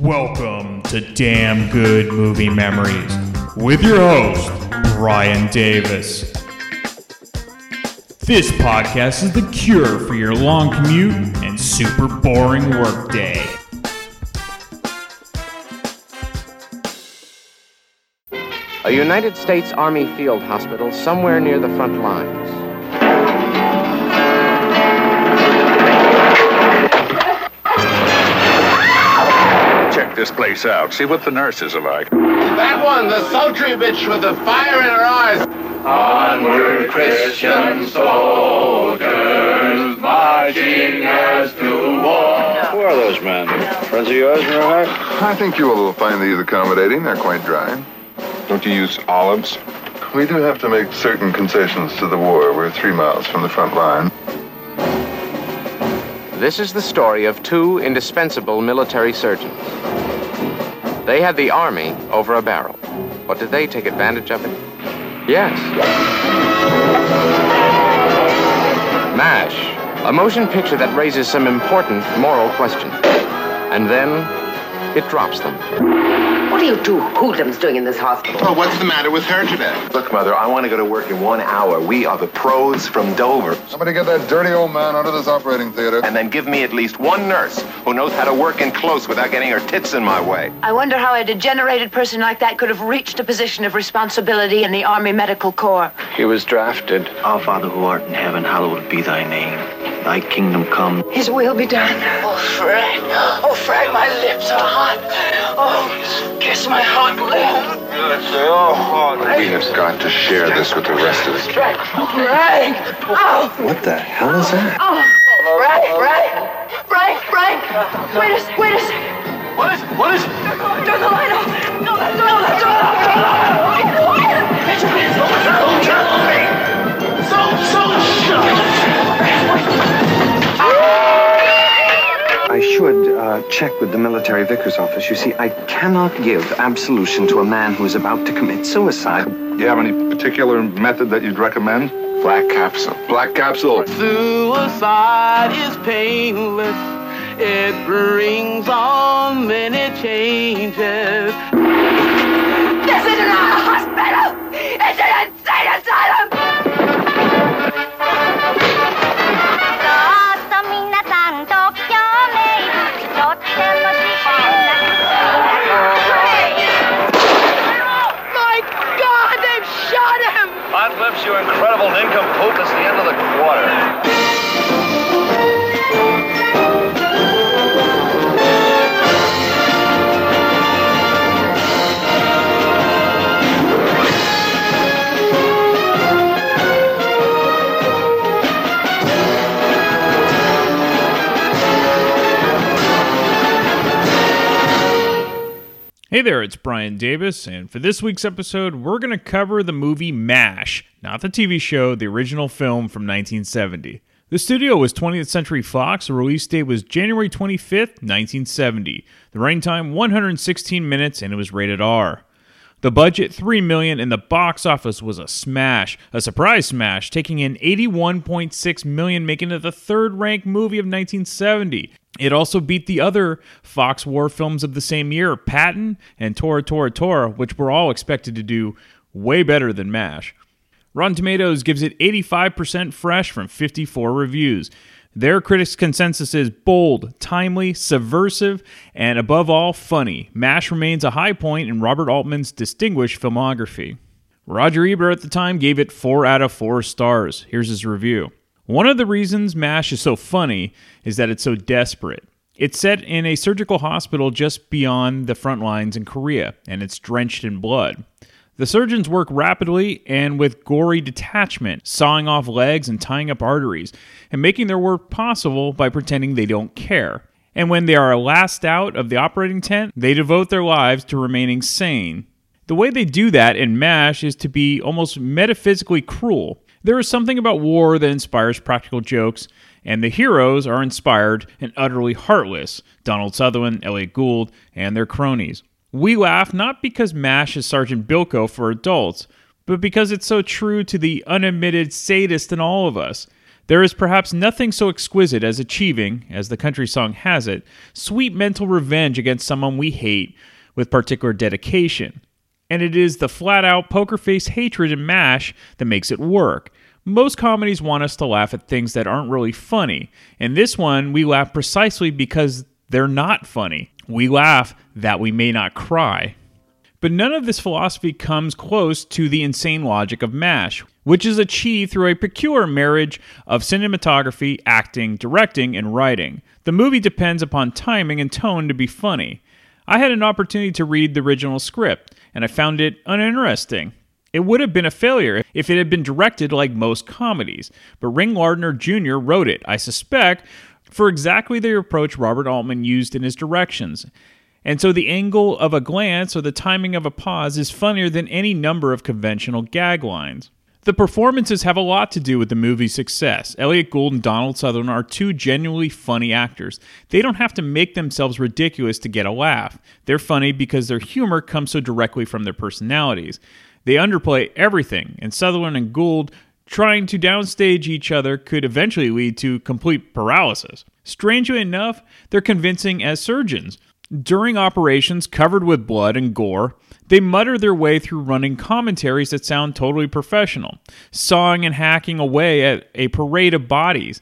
Welcome to Damn Good Movie Memories with your host, Brian Davis. This podcast is the cure for your long commute and super boring workday. A United States Army field hospital somewhere near the front lines. This place out. See what the nurses are like. That one, the sultry bitch with the fire in her eyes. Onward, Christian soldiers, marching as to war. Who are those men? Friends of yours, Murray? I think you will find these accommodating. They're quite dry. Don't you use olives? We do have to make certain concessions to the war. We're three miles from the front line. This is the story of two indispensable military surgeons. They had the Army over a barrel. But did they take advantage of it? Yes. MASH, a motion picture that raises some important moral questions. And then it drops them. What are you two hoodlums doing in this hospital? Oh, what's the matter with her today? Look, Mother, I want to go to work in one hour. We are the pros from Dover. Somebody get that dirty old man out of this operating theater. And then give me at least one nurse who knows how to work in close without getting her tits in my way. I wonder how a degenerated person like that could have reached a position of responsibility in the Army Medical Corps. He was drafted. Our Father who art in heaven, hallowed be thy name. Thy kingdom come. His will be done. Oh, Frank. Oh, Frank, my lips are hot. Oh, kiss my hot lips. We have got to share this with the rest of us. Frank. Frank. Oh, What the hell is that? oh. Frank, Frank. Frank, Frank. Wait a, wait a second. What is What is Turn the light off. No, no, no, no, turn it off. Turn it off. Get your hands off. So, so I should uh, check with the military vicar's office. You see, I cannot give absolution to a man who is about to commit suicide. Do you have any particular method that you'd recommend? Black capsule. Black capsule. Suicide is painless. It brings on many changes. This isn't a hospital. It's an insane incredible nincompoop. It's the end of the quarter. Hey there, it's Brian Davis, and for this week's episode, we're going to cover the movie MASH, not the TV show, the original film from 1970. The studio was 20th Century Fox, the release date was January 25th, 1970. The running time 116 minutes, and it was rated R. The budget 3 million and the box office was a smash, a surprise smash, taking in 81.6 million making it the third-ranked movie of 1970. It also beat the other Fox war films of the same year, Patton and Tora Tora Tora, which were all expected to do way better than MASH. Rotten Tomatoes gives it 85% fresh from 54 reviews. Their critics' consensus is bold, timely, subversive, and above all, funny. MASH remains a high point in Robert Altman's distinguished filmography. Roger Ebert at the time gave it 4 out of 4 stars. Here's his review. One of the reasons MASH is so funny is that it's so desperate. It's set in a surgical hospital just beyond the front lines in Korea, and it's drenched in blood. The surgeons work rapidly and with gory detachment, sawing off legs and tying up arteries, and making their work possible by pretending they don't care. And when they are last out of the operating tent, they devote their lives to remaining sane. The way they do that in MASH is to be almost metaphysically cruel. There is something about war that inspires practical jokes, and the heroes are inspired and utterly heartless Donald Sutherland, Elliott Gould, and their cronies. We laugh not because MASH is Sergeant Bilko for adults, but because it's so true to the unadmitted sadist in all of us. There is perhaps nothing so exquisite as achieving, as the country song has it, sweet mental revenge against someone we hate with particular dedication. And it is the flat out poker face hatred in MASH that makes it work. Most comedies want us to laugh at things that aren't really funny. In this one, we laugh precisely because they're not funny. We laugh that we may not cry. But none of this philosophy comes close to the insane logic of MASH, which is achieved through a peculiar marriage of cinematography, acting, directing, and writing. The movie depends upon timing and tone to be funny. I had an opportunity to read the original script, and I found it uninteresting. It would have been a failure if it had been directed like most comedies, but Ring Lardner Jr. wrote it, I suspect, for exactly the approach Robert Altman used in his directions. And so the angle of a glance or the timing of a pause is funnier than any number of conventional gag lines. The performances have a lot to do with the movie's success. Elliott Gould and Donald Sutherland are two genuinely funny actors. They don't have to make themselves ridiculous to get a laugh. They're funny because their humor comes so directly from their personalities. They underplay everything, and Sutherland and Gould trying to downstage each other could eventually lead to complete paralysis. Strangely enough, they're convincing as surgeons. During operations covered with blood and gore, they mutter their way through running commentaries that sound totally professional, sawing and hacking away at a parade of bodies.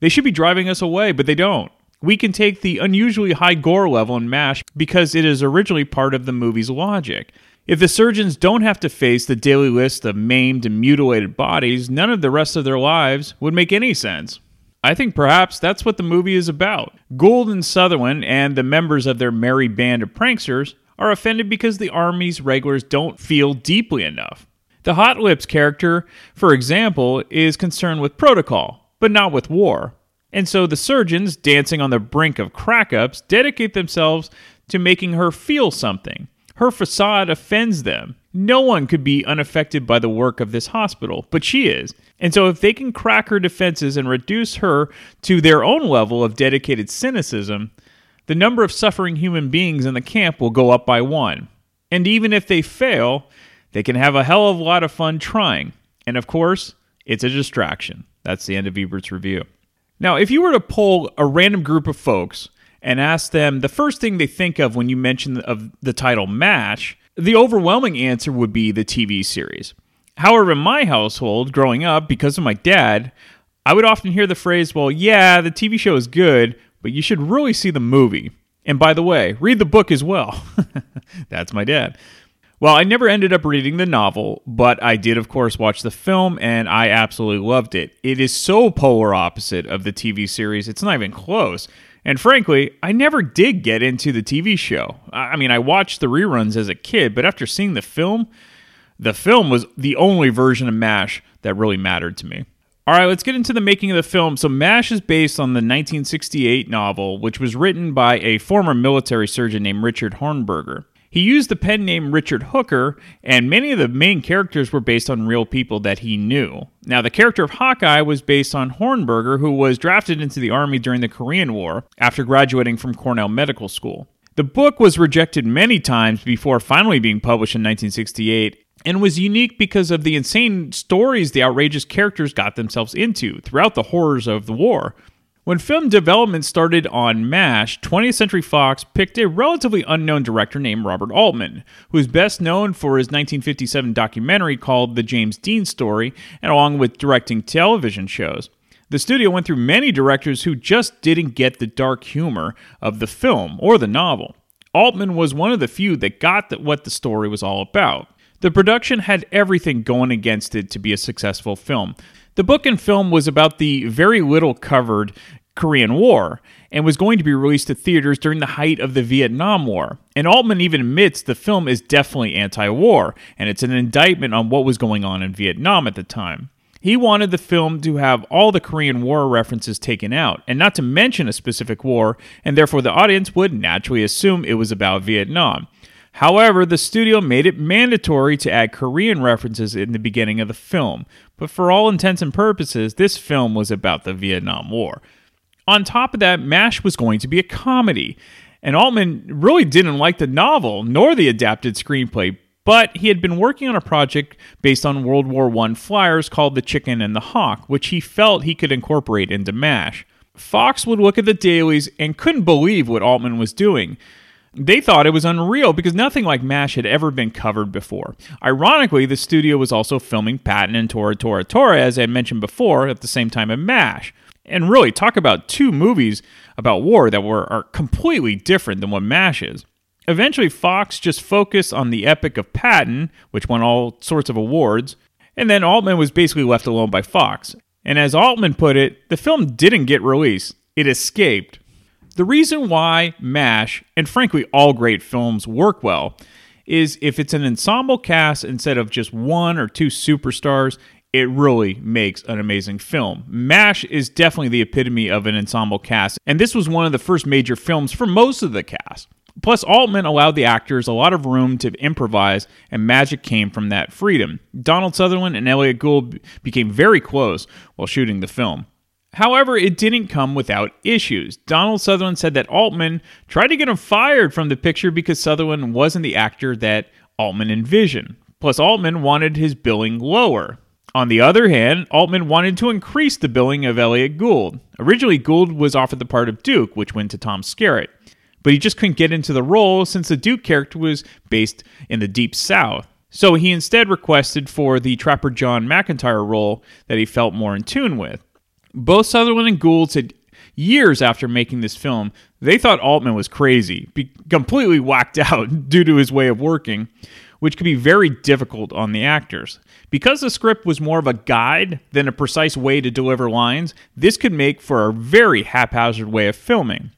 They should be driving us away, but they don't. We can take the unusually high gore level in MASH because it is originally part of the movie's logic. If the surgeons don't have to face the daily list of maimed and mutilated bodies, none of the rest of their lives would make any sense. I think perhaps that's what the movie is about. Gould and Sutherland and the members of their merry band of pranksters are offended because the Army's regulars don't feel deeply enough. The Hot Lips character, for example, is concerned with protocol, but not with war. And so the surgeons, dancing on the brink of crack ups, dedicate themselves to making her feel something. Her facade offends them. No one could be unaffected by the work of this hospital, but she is. And so, if they can crack her defenses and reduce her to their own level of dedicated cynicism, the number of suffering human beings in the camp will go up by one. And even if they fail, they can have a hell of a lot of fun trying. And of course, it's a distraction. That's the end of Ebert's review. Now, if you were to poll a random group of folks and ask them the first thing they think of when you mention of the title MASH, the overwhelming answer would be the TV series. However, in my household, growing up, because of my dad, I would often hear the phrase, well, yeah, the TV show is good, but you should really see the movie. And by the way, read the book as well. That's my dad. Well, I never ended up reading the novel, but I did, of course, watch the film, and I absolutely loved it. It is so polar opposite of the TV series, it's not even close. And frankly, I never did get into the TV show. I mean, I watched the reruns as a kid, but after seeing the film, the film was the only version of MASH that really mattered to me. All right, let's get into the making of the film. So, MASH is based on the 1968 novel, which was written by a former military surgeon named Richard Hornberger. He used the pen name Richard Hooker, and many of the main characters were based on real people that he knew. Now, the character of Hawkeye was based on Hornberger, who was drafted into the Army during the Korean War after graduating from Cornell Medical School. The book was rejected many times before finally being published in 1968, and was unique because of the insane stories the outrageous characters got themselves into throughout the horrors of the war. When film development started on MASH, 20th Century Fox picked a relatively unknown director named Robert Altman, who is best known for his 1957 documentary called The James Dean Story, and along with directing television shows. The studio went through many directors who just didn't get the dark humor of the film or the novel. Altman was one of the few that got the, what the story was all about. The production had everything going against it to be a successful film. The book and film was about the very little covered Korean War and was going to be released to theaters during the height of the Vietnam War. And Altman even admits the film is definitely anti war, and it's an indictment on what was going on in Vietnam at the time. He wanted the film to have all the Korean War references taken out, and not to mention a specific war, and therefore the audience would naturally assume it was about Vietnam. However, the studio made it mandatory to add Korean references in the beginning of the film, but for all intents and purposes, this film was about the Vietnam War. On top of that, MASH was going to be a comedy, and Altman really didn't like the novel nor the adapted screenplay, But he had been working on a project based on World War I flyers called The Chicken and the Hawk, which he felt he could incorporate into MASH. Fox would look at the dailies and couldn't believe what Altman was doing. They thought it was unreal because nothing like MASH had ever been covered before. Ironically, the studio was also filming Patton and Tora Tora Tora, as I mentioned before, at the same time as MASH. And really, talk about two movies about war that were are completely different than what MASH is. Eventually, Fox just focused on the epic of Patton, which won all sorts of awards, and then Altman was basically left alone by Fox. And as Altman put it, the film didn't get released, it escaped. The reason why MASH, and frankly all great films, work well is if it's an ensemble cast instead of just one or two superstars, it really makes an amazing film. MASH is definitely the epitome of an ensemble cast, and this was one of the first major films for most of the cast. Plus, Altman allowed the actors a lot of room to improvise, and magic came from that freedom. Donald Sutherland and Elliott Gould became very close while shooting the film. However, it didn't come without issues. Donald Sutherland said that Altman tried to get him fired from the picture because Sutherland wasn't the actor that Altman envisioned. Plus, Altman wanted his billing lower. On the other hand, Altman wanted to increase the billing of Elliott Gould. Originally, Gould was offered the part of Duke, which went to Tom Skerritt but he just couldn't get into the role since the Duke character was based in the Deep South. So he instead requested for the Trapper John McIntyre role that he felt more in tune with. Both Sutherland and Gould said years after making this film, they thought Altman was crazy, completely whacked out due to his way of working, which could be very difficult on the actors. Because the script was more of a guide than a precise way to deliver lines, this could make for a very haphazard way of filming.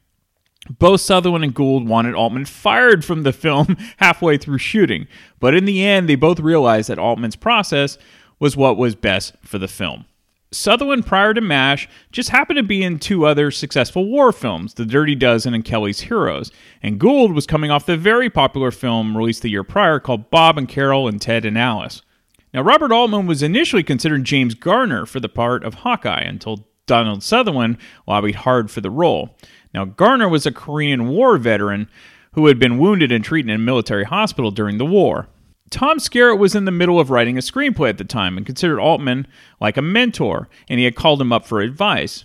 Both Sutherland and Gould wanted Altman fired from the film halfway through shooting, but in the end, they both realized that Altman's process was what was best for the film. Sutherland, prior to MASH, just happened to be in two other successful war films, The Dirty Dozen and Kelly's Heroes, and Gould was coming off the very popular film released the year prior called Bob and Carol and Ted and Alice. Now, Robert Altman was initially considered James Garner for the part of Hawkeye until Donald Sutherland lobbied hard for the role. Now, Garner was a Korean War veteran who had been wounded and treated in a military hospital during the war. Tom Skerritt was in the middle of writing a screenplay at the time and considered Altman like a mentor, and he had called him up for advice.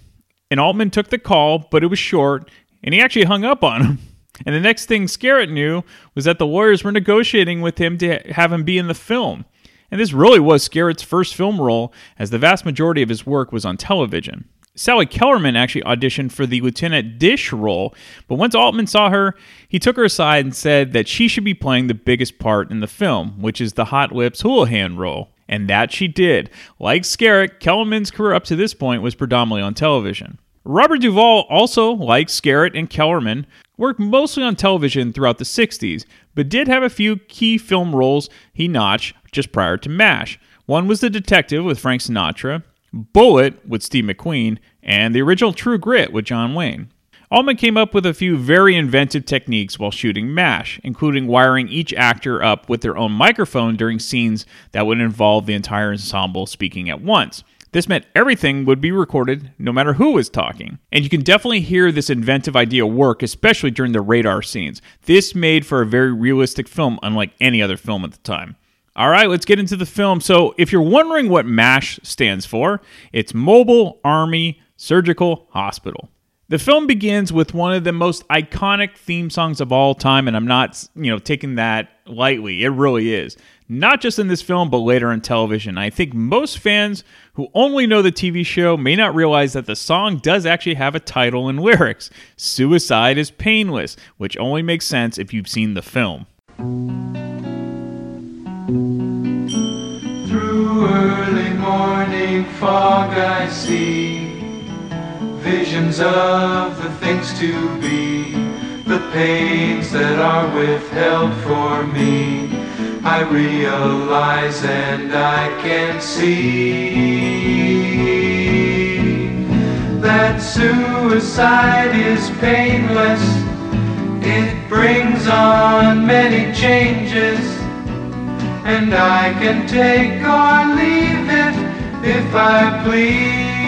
And Altman took the call, but it was short, and he actually hung up on him. And the next thing Skerritt knew was that the lawyers were negotiating with him to have him be in the film. And this really was Skerritt's first film role, as the vast majority of his work was on television. Sally Kellerman actually auditioned for the Lieutenant Dish role, but once Altman saw her, he took her aside and said that she should be playing the biggest part in the film, which is the Hot Lips Houlihan role. And that she did. Like Skerritt, Kellerman's career up to this point was predominantly on television. Robert Duvall, also like Skerritt and Kellerman, worked mostly on television throughout the 60s, but did have a few key film roles he notched just prior to MASH. One was The Detective with Frank Sinatra, Bullitt with Steve McQueen, and the original True Grit with John Wayne. Altman came up with a few very inventive techniques while shooting MASH, including wiring each actor up with their own microphone during scenes that would involve the entire ensemble speaking at once. This meant everything would be recorded no matter who was talking. And you can definitely hear this inventive idea work, especially during the radar scenes. This made for a very realistic film, unlike any other film at the time. All right, let's get into the film. So, if you're wondering what MASH stands for, it's Mobile Army Surgical Hospital. The film begins with one of the most iconic theme songs of all time, and I'm not, you know, taking that lightly. It really is. Not just in this film, but later on television. I think most fans who only know the TV show may not realize that the song does actually have a title and lyrics. Suicide is painless, which only makes sense if you've seen the film. Through early morning fog I see visions of the things to be, the pains that are withheld for me. I realize and I can see that suicide is painless. It brings on many changes, and I can take or leave it if I please.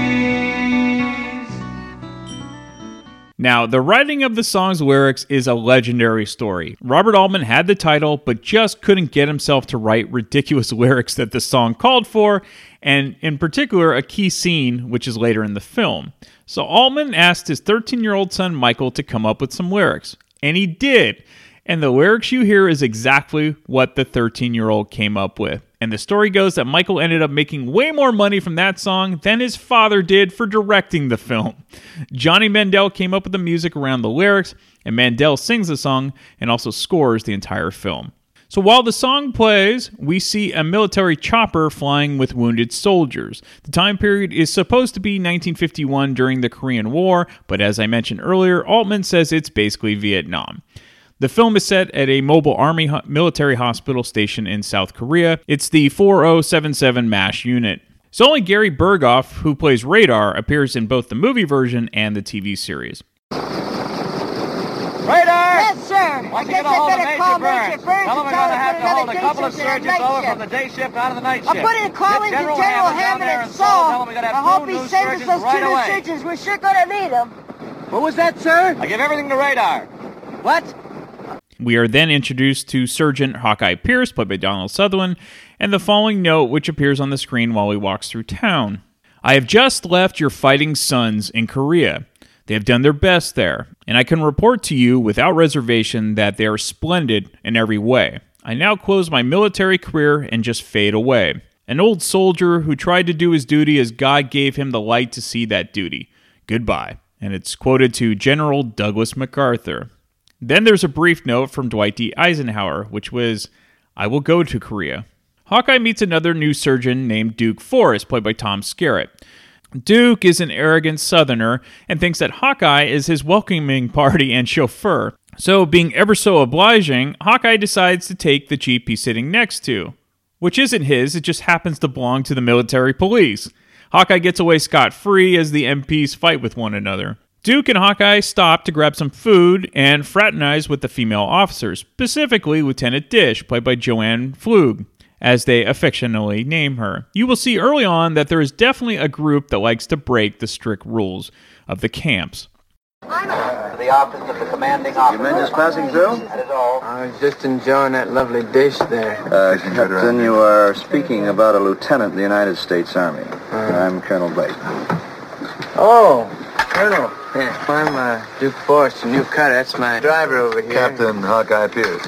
Now, the writing of the song's lyrics is a legendary story. Robert Altman had the title, but just couldn't get himself to write ridiculous lyrics that the song called for, and in particular, a key scene, which is later in the film. So Altman asked his 13 year old son Michael to come up with some lyrics, and he did. And the lyrics you hear is exactly what the 13 year old came up with. And the story goes that Michael ended up making way more money from that song than his father did for directing the film. Johnny Mandel came up with the music around the lyrics, and Mandel sings the song and also scores the entire film. So while the song plays, we see a military chopper flying with wounded soldiers. The time period is supposed to be 1951 during the Korean War, but as I mentioned earlier, Altman says it's basically Vietnam. The film is set at a mobile army ho- military hospital station in South Korea. It's the 4077 MASH unit. So only Gary Burghoff, who plays Radar, appears in both the movie version and the TV series. Radar! Yes, sir. Once I you get guess a I hold of better Major call Burns, Major Burns tell him we're going to have to to hold a another couple of shift surgeons over shift. from the day shift out of the night shift. I'm putting a call Get into General General Hammond Hammond and in Seoul. Tell him Saul. we got to I hope he new sends us those right two new surgeons. We're sure going to need them. What was that, sir? I give everything to Radar. What? We are then introduced to Sergeant Hawkeye Pierce, played by Donald Sutherland, and the following note, which appears on the screen while he walks through town. I have just left your fighting sons in Korea. They have done their best there, and I can report to you without reservation that they are splendid in every way. I now close my military career and just fade away. An old soldier who tried to do his duty as God gave him the light to see that duty. Goodbye. And it's quoted to General Douglas MacArthur. Then there's a brief note from Dwight D. Eisenhower, which was, I will go to Korea. Hawkeye meets another new surgeon named Duke Forrest, played by Tom Skerritt. Duke is an arrogant southerner and thinks that Hawkeye is his welcoming party and chauffeur. So, being ever so obliging, Hawkeye decides to take the Jeep he's sitting next to, which isn't his, it just happens to belong to the military police. Hawkeye gets away scot free as the MPs fight with one another. Duke and Hawkeye stop to grab some food and fraternize with the female officers, specifically Lieutenant Dish, played by Jo Ann Pflug, as they affectionately name her. You will see early on that there is definitely a group that likes to break the strict rules of the camps. The office of the commanding officer. You men just passing through? That is all. I was just enjoying that lovely dish there. Uh, Captain, you are speaking about a lieutenant in the United States Army. I'm Colonel Bateman. Oh, Colonel. Yeah, I'm uh, Duke Forrest, a new cutter. That's my driver over here. Captain Hawkeye Pierce.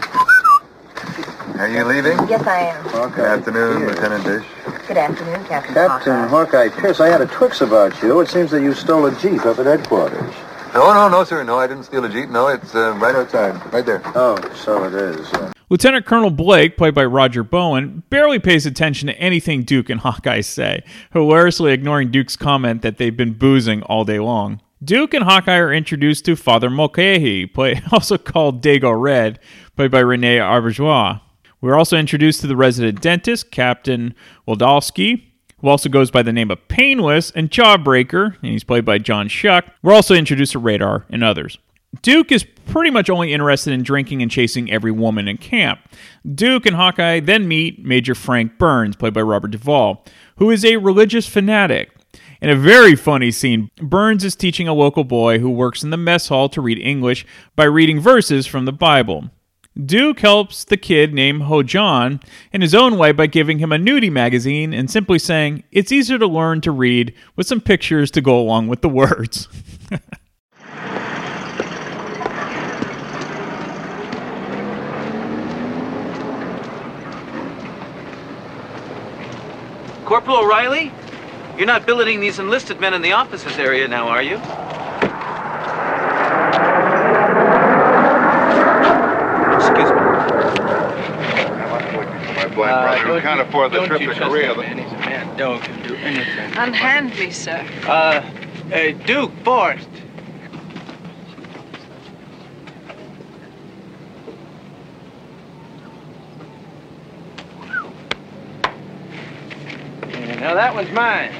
Are you leaving? Yes, I am. Good afternoon, Lieutenant Dish. Good afternoon, Captain Captain Hawkeye Pierce, I had a TWX about you. It seems that you stole a Jeep up at headquarters. No, no, no, sir. No, I didn't steal a Jeep. No, it's uh, right outside. Right there. Oh, so it is. Uh, Lieutenant Colonel Blake, played by Roger Bowen, barely pays attention to anything Duke and Hawkeye say, hilariously ignoring Duke's comment that they've been boozing all day long. Duke and Hawkeye are introduced to Father Mulcahy, play, also called Dago Red, played by Rene Auberjonois. We're also introduced to the resident dentist, Captain Waldowski, who also goes by the name of Painless and Jawbreaker, and he's played by John Schuck. We're also introduced to Radar and others. Duke is pretty much only interested in drinking and chasing every woman in camp. Duke and Hawkeye then meet Major Frank Burns, played by Robert Duvall, who is a religious fanatic. In a very funny scene, Burns is teaching a local boy who works in the mess hall to read English by reading verses from the Bible. Duke helps the kid named Ho John in his own way by giving him a nudie magazine and simply saying, It's easier to learn to read with some pictures to go along with the words. Corporal O'Reilly? You're not billeting these enlisted men in the officers area now, are you? Excuse me. My blind brother who can't afford the don't trip you to trust Korea. that man. He's a man. Don't do anything. Unhand me, sir. Uh, uh, Duke Forrest. Yeah, Now that one's mine.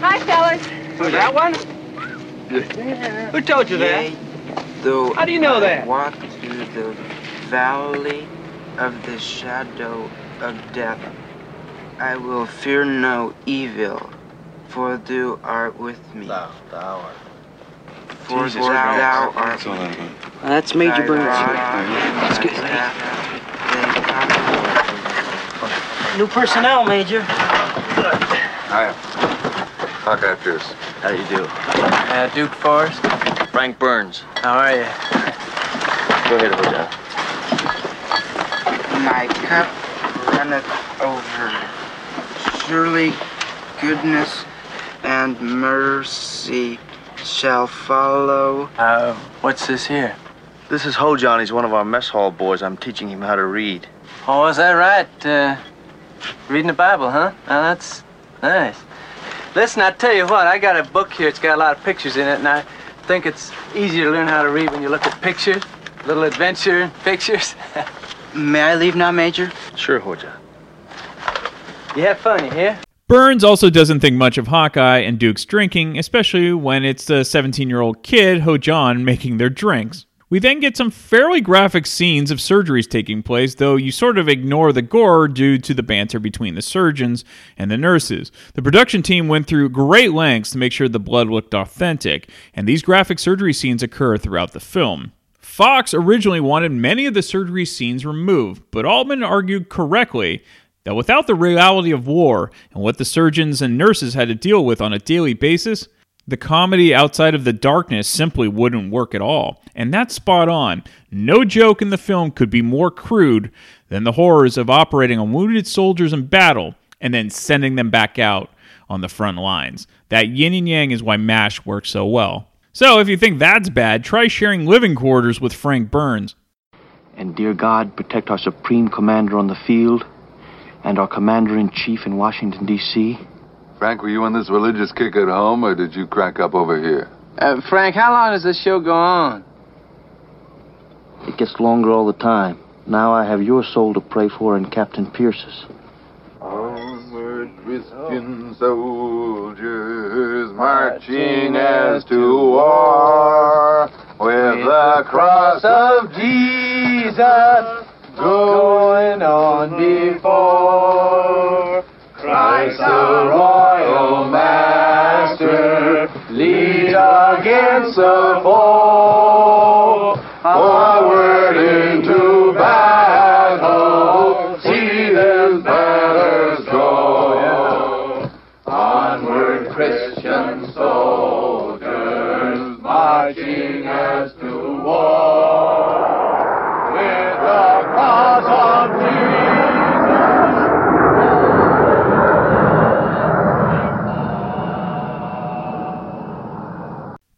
Hi, fellas. Who, that one? Who told you that? Though How do you know that? I walk through the valley of the shadow of death, I will fear no evil, for thou art with me. Thou, thou art. For Jesus thou, Christ. thou art That's with me. Well, that's Major Burns. rod Excuse me. New personnel, Major. Hiya. Hawkeye Pierce. How do you do? Uh, Duke Forrest. Frank Burns. How are you? Go ahead, Hoja. My cup runneth over. Surely goodness and mercy shall follow. Uh, what's this here? This is Hojon. He's one of our mess hall boys. I'm teaching him how to read. Oh, is that right? Uh, reading the Bible, huh? Now that's nice. Listen, I tell you what, I got a book here. It's got a lot of pictures in it, and I think it's easier to learn how to read when you look at pictures. Little adventure pictures. May I leave now, Major? Sure, Hoja. You have fun, you hear? Burns also doesn't think much of Hawkeye and Duke's drinking, especially when it's the 17 year old kid, Ho John, making their drinks. We then get some fairly graphic scenes of surgeries taking place, though you sort of ignore the gore due to the banter between the surgeons and the nurses. The production team went through great lengths to make sure the blood looked authentic, and these graphic surgery scenes occur throughout the film. Fox originally wanted many of the surgery scenes removed, but Altman argued correctly that without the reality of war and what the surgeons and nurses had to deal with on a daily basis, the comedy outside of the darkness simply wouldn't work at all. And that's spot on. No joke in the film could be more crude than the horrors of operating on wounded soldiers in battle and then sending them back out on the front lines. That yin and yang is why MASH works so well. So if you think that's bad, try sharing living quarters with Frank Burns. And dear God, protect our supreme commander on the field and our commander in chief in Washington, D.C. Frank, were you on this religious kick at home, or did you crack up over here? Uh, Frank, how long does this show go on? It gets longer all the time. Now I have your soul to pray for and Captain Pierce's. Onward, Christian soldiers, marching as to war, with the cross of Jesus going on before. Christ the royal master, lead against the foe.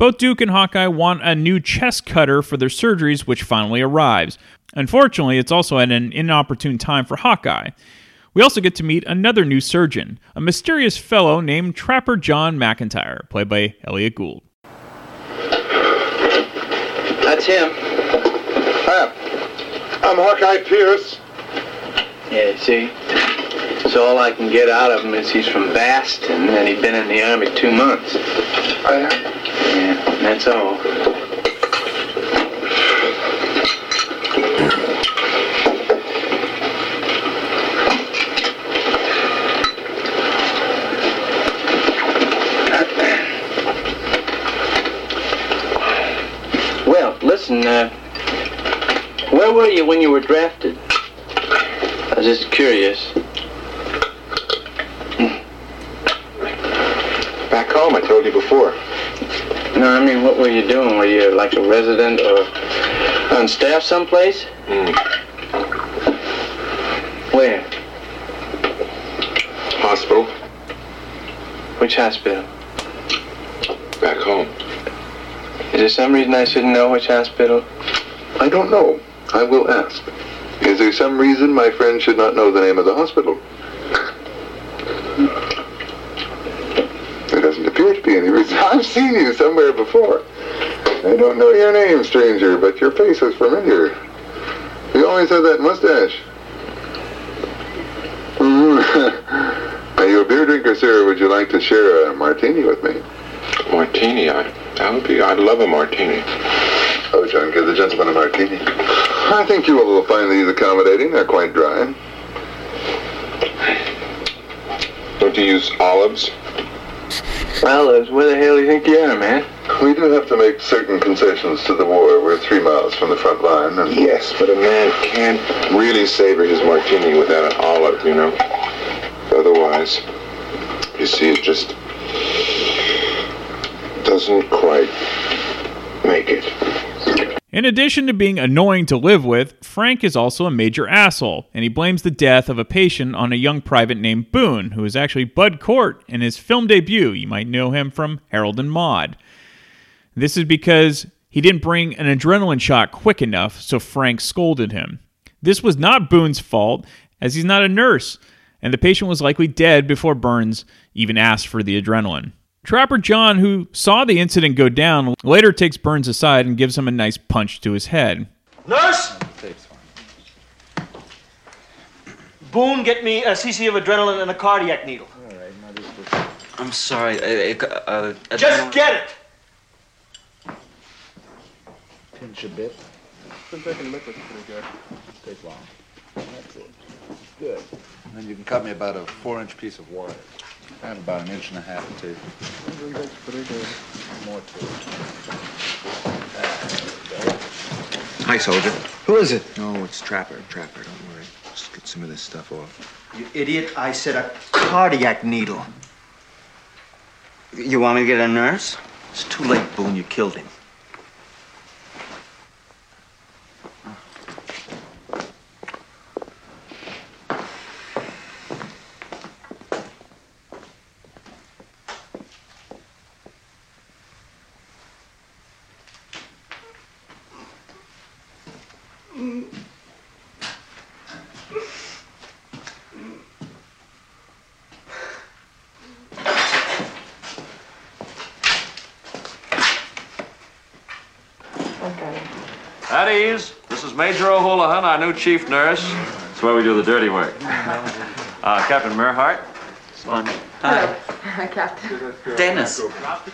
Both Duke and Hawkeye want a new chest cutter for their surgeries, which finally arrives. Unfortunately, it's also at an inopportune time for Hawkeye. We also get to meet another new surgeon, a mysterious fellow named Trapper John McIntyre, played by Elliott Gould. That's him. I'm Hawkeye Pierce. Yeah, see? All I can get out of him is he's from Baston and he'd been in the army two months. Yeah, that's all. Well, listen, uh, where were you when you were drafted? I was just curious. Back home, I told you before. No, I mean, what were you doing? Were you like a resident or on staff someplace? Hmm. Where? Hospital. Which hospital? Back home. Is there some reason I shouldn't know which hospital? I don't know. I will ask. Is there some reason my friend should not know the name of the hospital? There doesn't appear to be any reason. I've seen you somewhere before. I don't know your name, stranger, but your face is familiar. You always have that mustache. Mm. Are you a beer drinker, sir? Would you like to share a martini with me? Martini, I, that would be, I'd love a martini. Oh, John, give the gentleman a martini. I think you will find these accommodating. They're quite dry. Don't you use olives? Olives? Where the hell do you think you are, man? We do have to make certain concessions to the war. We're three miles from the front line, and Yes, but a man can't really savor his martini without an olive, you know. Otherwise, you see, it just doesn't quite make it. In addition to being annoying to live with, Frank is also a major asshole, and he blames the death of a patient on a young private named Boone, who is actually Bud Cort in his film debut. You might know him from Harold and Maude. This is because he didn't bring an adrenaline shot quick enough, so Frank scolded him. This was not Boone's fault, as he's not a nurse, and the patient was likely dead before Burns even asked for the adrenaline. Trapper John, who saw the incident go down, later takes Burns aside and gives him a nice punch to his head. Nurse! Boone, get me a cc of adrenaline and a cardiac needle. I'm sorry. Uh, uh, uh, Just get it! Pinch a bit. Been taking liquids pretty good. Take long. That's it. Good. And then you can cut me about a four-inch piece of wire. And about an inch and a half of tape. That's pretty good. More tape. Hi, soldier. Who is it? No, it's Trapper. Trapper, don't worry. Just get some of this stuff off. You idiot, I said a cardiac needle. You want me to get a nurse? It's too late, Boone. You killed him. New chief nurse. That's where we do the dirty work. Uh, Captain Merhart. Hello. Captain. Dennis,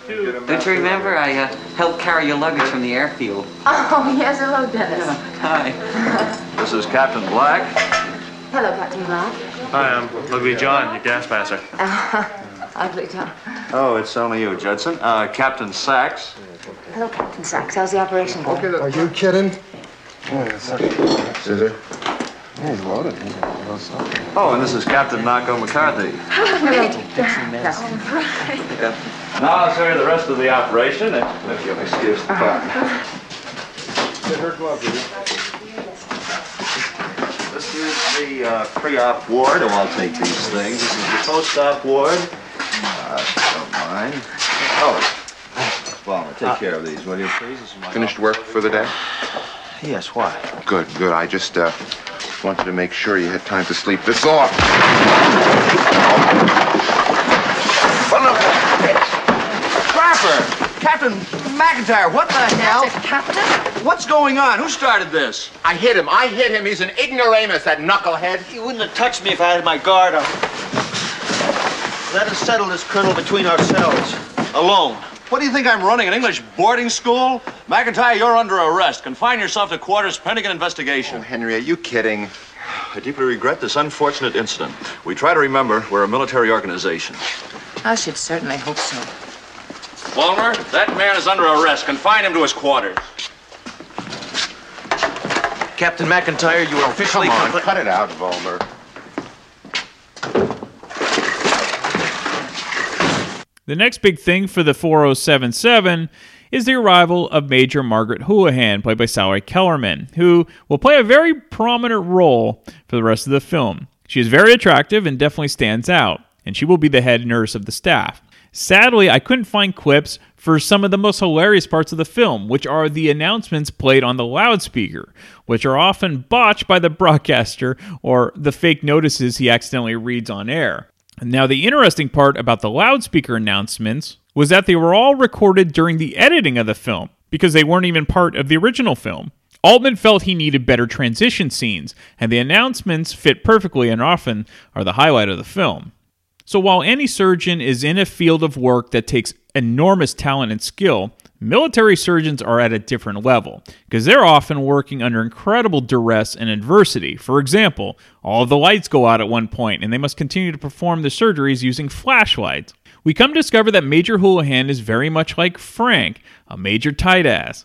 don't you remember I uh, helped carry your luggage from the airfield? Oh, yes, hello, Dennis. Hi. This is Captain Black. Hello, Captain Black. Hi, I'm Ugly John, your gas passer. Ugly John. Oh, it's only you, Judson. Uh, Captain Sachs. Hello, Captain Sachs. How's the operation going? Are you kidding? Scissor. He's loaded. Oh, and this is Captain Narco McCarthy. Hello. Now I'll show you the rest of the operation, if if you'll excuse the fun. Get her glove. This is the uh, pre-op ward. Oh, I'll take these things. This is the post-op ward. Uh, don't mind. Oh, Palmer, take care of these, will you, please? This is my Finished work for the day? Yes, why? Good, good. I just uh, wanted to make sure you had time to sleep this off. Trapper! Captain McIntyre, what the hell? Captain? What's going on? Who started this? I hit him. I hit him. He's an ignoramus, that knucklehead. He wouldn't have touched me if I had my guard up. Let us settle this, Colonel, between ourselves. Alone. What do you think I'm running, an English boarding school? McIntyre, you're under arrest. Confine yourself to quarters pending an investigation. Oh, Henry, are you kidding? I deeply regret this unfortunate incident. We try to remember we're a military organization. I should certainly hope so. Walmer, that man is under arrest. Confine him to his quarters. Captain McIntyre, you are officially Come on, cut it out, Volmer. The next big thing for the 4077 is the arrival of Major Margaret Houlihan, played by Sally Kellerman, who will play a very prominent role for the rest of the film. She is very attractive and definitely stands out, and she will be the head nurse of the staff. Sadly, I couldn't find clips for some of the most hilarious parts of the film, which are the announcements played on the loudspeaker, which are often botched by the broadcaster or the fake notices he accidentally reads on air. Now, the interesting part about the loudspeaker announcements was that they were all recorded during the editing of the film because they weren't even part of the original film. Altman felt he needed better transition scenes, and the announcements fit perfectly and often are the highlight of the film. So while any surgeon is in a field of work that takes enormous talent and skill, Military surgeons are at a different level because they're often working under incredible duress and adversity. For example, all of the lights go out at one point and they must continue to perform the surgeries using flashlights. We come to discover that Major Houlihan is very much like Frank, a major tight ass.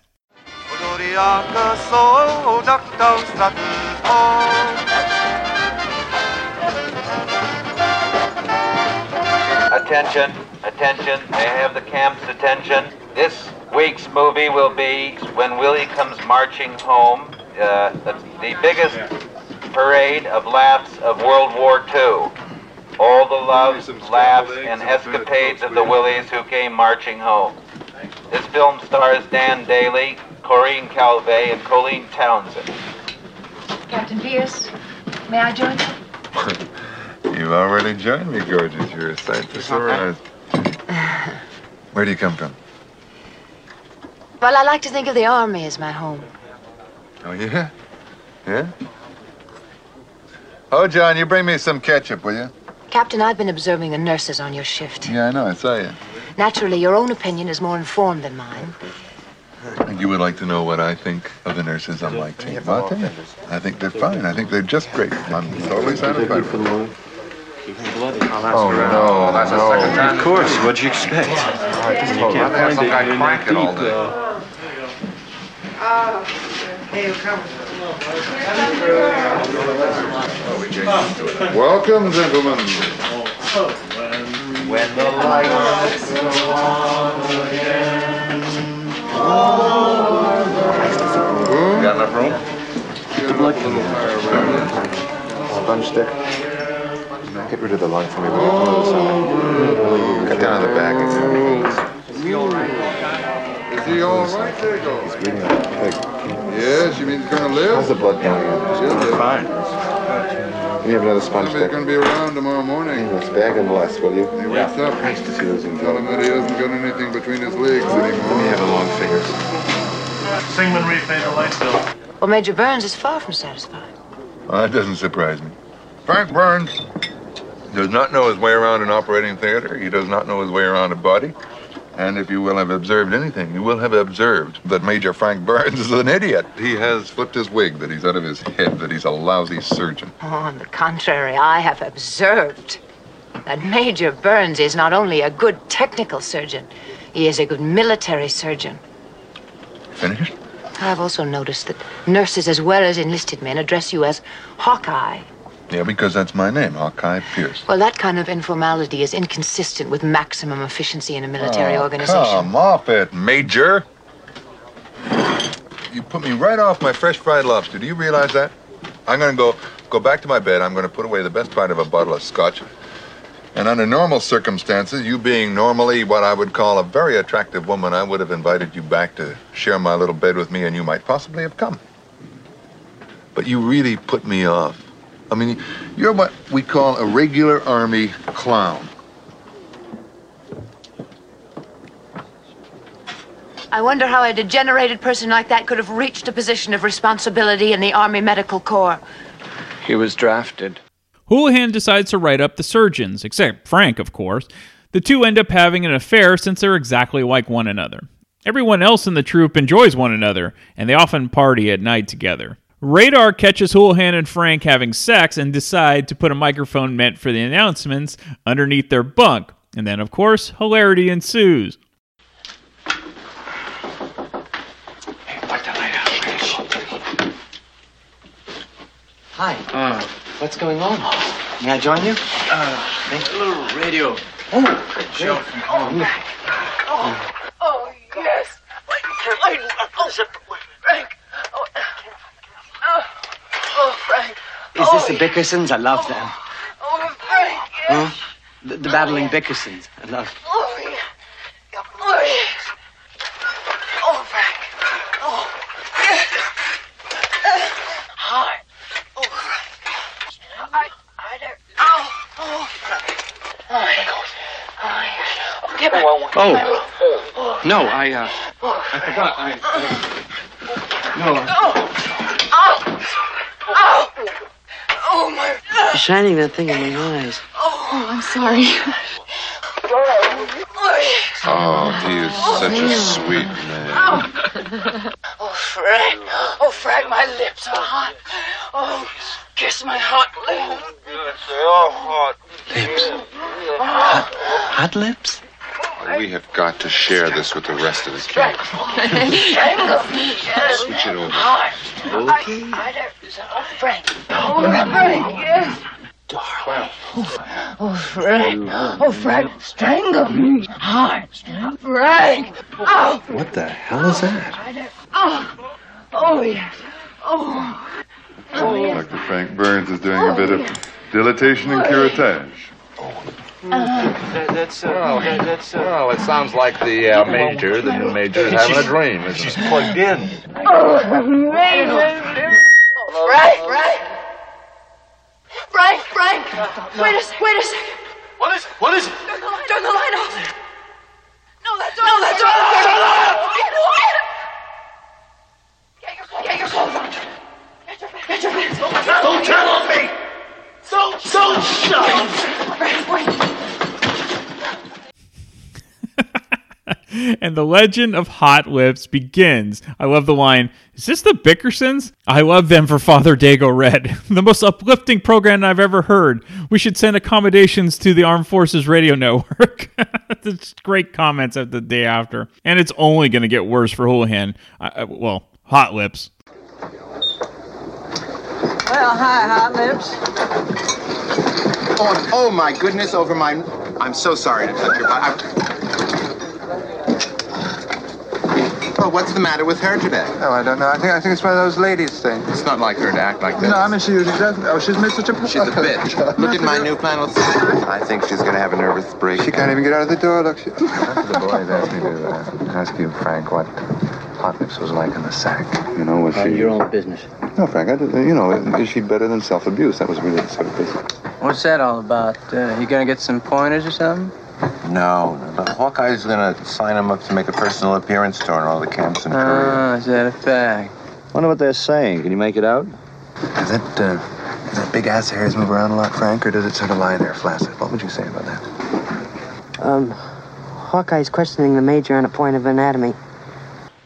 Attention, attention, may I have the camp's attention? This week's movie will be When Willie Comes Marching Home, uh, the, the biggest parade of laughs of World War II. All the loves, laughs, and escapades of the Willies who came marching home. This film stars Dan Dailey, Corinne Calvet, and Colleen Townsend. Captain Pierce, may I join you? You've already joined me, gorgeous. You're a sight to sore eyes. Where do you come from? Well, I like to think of the army as my home. Oh, yeah? Yeah? Oh, John, you bring me some ketchup, will you? Captain, I've been observing the nurses on your shift. Yeah, I know. I saw you. Naturally, your own opinion is more informed than mine. And you would like to know what I think of the nurses on my team. I'll. I think they're fine. I think they're just great. I'm totally satisfied with them. Oh, oh no, that's the no. second time. Of course, what'd you expect? All right, just You hold can't on. They find some it guy in crank it all deep, day. Welcome, gentlemen. When the lights go on again. Got enough room? Sponge stick. Now get rid of the light for me. Will you? Come on the side. Cut down on the back. Is he all right? There you go. He's bleeding like a pig. Yes, you mean he's gonna live? How's the blood coming in? He'll live. Fine. Can you have another sponge Somebody's stick? gonna be around tomorrow morning. Let's bag him less, will you? He wakes up. Nice to see those in Tell him that he hasn't got anything between his legs Let me anymore. have a long finger. Singman repaid the light bill. Well, Major Burns is far from satisfied. Oh, that doesn't surprise me. Frank Burns does not know his way around an operating theater. He does not know his way around a body. And if you will have observed anything, you will have observed that Major Frank Burns is an idiot. He has flipped his wig, that he's out of his head, that he's a lousy surgeon. Oh, on the contrary, I have observed that Major Burns is not only a good technical surgeon, he is a good military surgeon. Finished? I've also noticed that nurses as well as enlisted men address you as Hawkeye. Yeah, because that's my name, Hawkeye Pierce. Well, that kind of informality is inconsistent with maximum efficiency in a military Oh, organization. Come off it, Major. You put me right off my fresh fried lobster. Do you realize that? I'm gonna go go back to my bed. I'm gonna put away the best part of a bottle of scotch. And under normal circumstances, you being normally what I would call a very attractive woman, I would have invited you back to share my little bed with me, and you might possibly have come. But you really put me off. I mean, you're what we call a regular army clown. I wonder how a degenerated person like that could have reached a position of responsibility in the Army Medical Corps. He was drafted. Houlihan decides to write up the surgeons, except Frank, of course. The two end up having an affair since they're exactly like one another. Everyone else in the troop enjoys one another, and they often party at night together. Radar catches Houlihan and Frank having sex and decide to put a microphone meant for the announcements underneath their bunk. And then, of course, hilarity ensues. Hey, what the layout? Hi. Uh, what's going on? May I join you? Uh, a little radio. Oh, Show from home. Oh, oh yes. I love Frank. Oh, oh, oh, Frank. Is this the Bickersons? I love them. Oh, Frank. Huh? The, the battling Bickersons. I love. Oh, yeah. Oh, yes. Oh, Frank. Oh, yes. Oh, Frank. I, I don't. Oh, oh, Frank. Oh, oh, yes. Oh, give me one. one. Oh. Oh, No, I, uh, oh, I forgot. I, I no. I- oh, oh, oh, oh, my. You're shining that thing in my eyes. Oh, I'm sorry. Go ahead. Oh, he is such a sweet man. Oh, Frank. Oh, Frank, my lips are hot. Oh, kiss my hot lips. Oh, hot. Lips. Hot, hot lips? We have got to share this with the rest of the camp. Strangle me, yes. Switch it over. Hard. Okay. Oh, Frank. Oh, Frank, yes. Darling. Oh, Frank. Oh, Frank, strangle me. Hard. Frank. Oh. What the hell is that? Oh. Oh, yes. Oh. Oh, yes. Dr. Frank Burns is doing a bit of oh, dilatation and oh, curettage. Oh, That, that's, uh, Well, that, that's, uh, well, it sounds like the uh, major, the new major, is having a dream. Isn't She's it? plugged in. Oh, amazing. Oh, Frank, Frank. Frank, Frank. Wait a, s- wait a second. What is it? What is it? Turn the light, turn the light off. No, that's no, that's all. Shut up! Get quiet. Get your, get your clothes on. Get your, get your pants. Don't on me! Don't, don't shut up! Frank, wait. and the legend of Hot Lips begins. I love the line, Is this the Bickersons? I love them for Father Dago Red. the most uplifting program I've ever heard. We should send accommodations to the Armed Forces Radio Network. That's great comments at the day after. And it's only going to get worse for Houlihan. I, I- well, Hot Lips. Well, hi, Hot Lips. Oh, oh my goodness, over my. I'm so sorry to touch your butt. I'm... Oh, what's the matter with her today? No, I don't know. I think I think it's one of those ladies things. It's not like her to act like this. No, I mean she usually doesn't. Oh, she's made such a. She's a bitch. Look at my new flannel. I think she's gonna have a nervous break. She can't even get out of the door. Look, she... the boys asked me to uh, ask you, Frank, what Hot Lips was like in the sack. You know, was she? your own business. No, Frank. I did, you know, is she better than self-abuse? That was really the sort of business. What's that all about? Uh, you gonna get some pointers or something? No, but Hawkeye's gonna sign him up to make a personal appearance during all the camps in Korea. Oh, is that a fact? Wonder what they're saying. Can you make it out? Does that uh, does that big ass of hairs move around a lot, Frank, or does it sort of lie there flaccid? What would you say about that? Um, Hawkeye's questioning the major on a point of anatomy.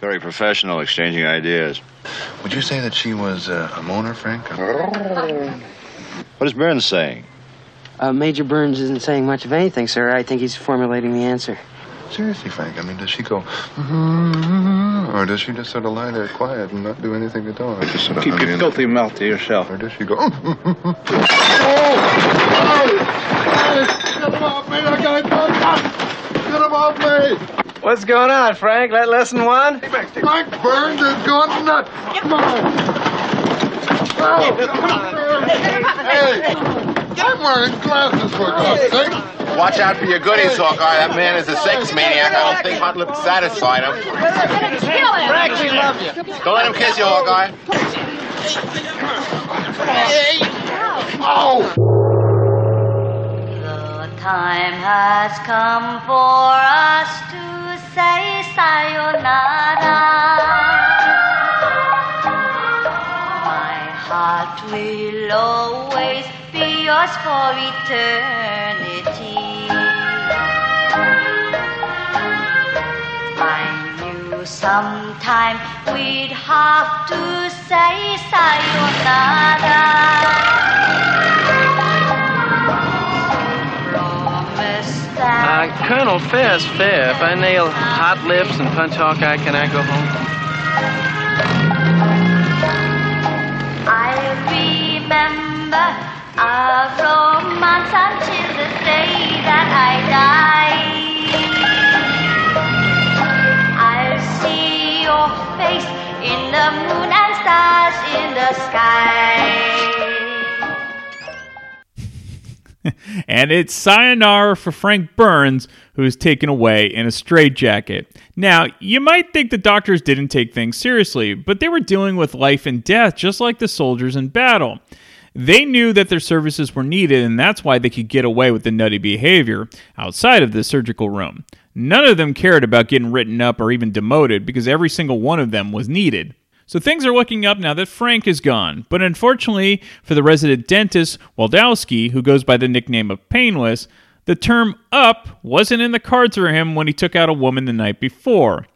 Very professional, exchanging ideas. Would you say that she was uh, a moaner, Frank? What is Burns saying? Uh, Major Burns isn't saying much of anything, sir. I think he's formulating the answer. Seriously, Frank. I mean, does she go, mm-hmm, or does she just sort of lie there quiet and not do anything at all? Just sort of Keep your mean, filthy mouth to yourself. Or does she go? Get him off me! That guy's Get him off me! What's going on, Frank? That lesson one? Frank Burns is gone nuts! Come on! Oh, hey! I'm wearing glasses for God's sake! Watch out for your goodies, Hawkeye. That man is a sex maniac. I don't think Hot Lips satisfied him. Frank, we love you. Don't let him kiss you, Hawkeye. Oh! The time has come for us to say sayonara. Be for eternity. I knew sometime we'd have to say sayonara. Promise that. Uh, Colonel, fair is fair. If I nail Hot Lips and punch Hawkeye, can I go home? I remember our romance until the day that I die. I'll see your face in the moon and stars in the sky. and it's sayonara for Frank Burns, who is taken away in a straitjacket. Now, you might think the doctors didn't take things seriously, but they were dealing with life and death just like the soldiers in battle. They knew that their services were needed, and that's why they could get away with the nutty behavior outside of the surgical room. None of them cared about getting written up or even demoted because every single one of them was needed. So things are looking up now that Frank is gone. But unfortunately for the resident dentist, Waldowski, who goes by the nickname of Painless, The term up wasn't in the cards for him when he took out a woman the night before.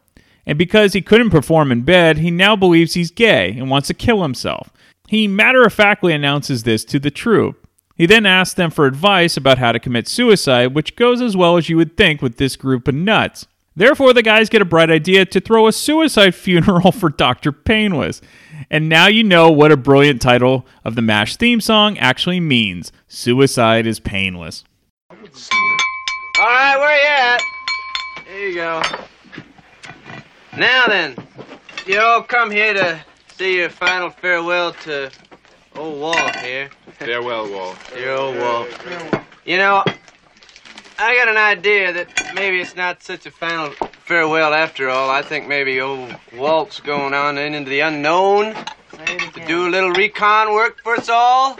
And because he couldn't perform in bed, he now believes he's gay and wants to kill himself. He matter of factly announces this to the troop. He then asks them for advice about how to commit suicide, which goes as well as you would think with this group of nuts. Therefore, the guys get a bright idea to throw a suicide funeral for Dr. Painless. And now you know what a brilliant title of the MASH theme song actually means Suicide is Painless. All right, where you at? There you go. Now then, you all come here to say your final farewell to old Walt here. Farewell, Walt. Dear old Walt. You know, I got an idea that maybe it's not such a final farewell after all. I think maybe old Walt's going on in into the unknown to do a little recon work for us all.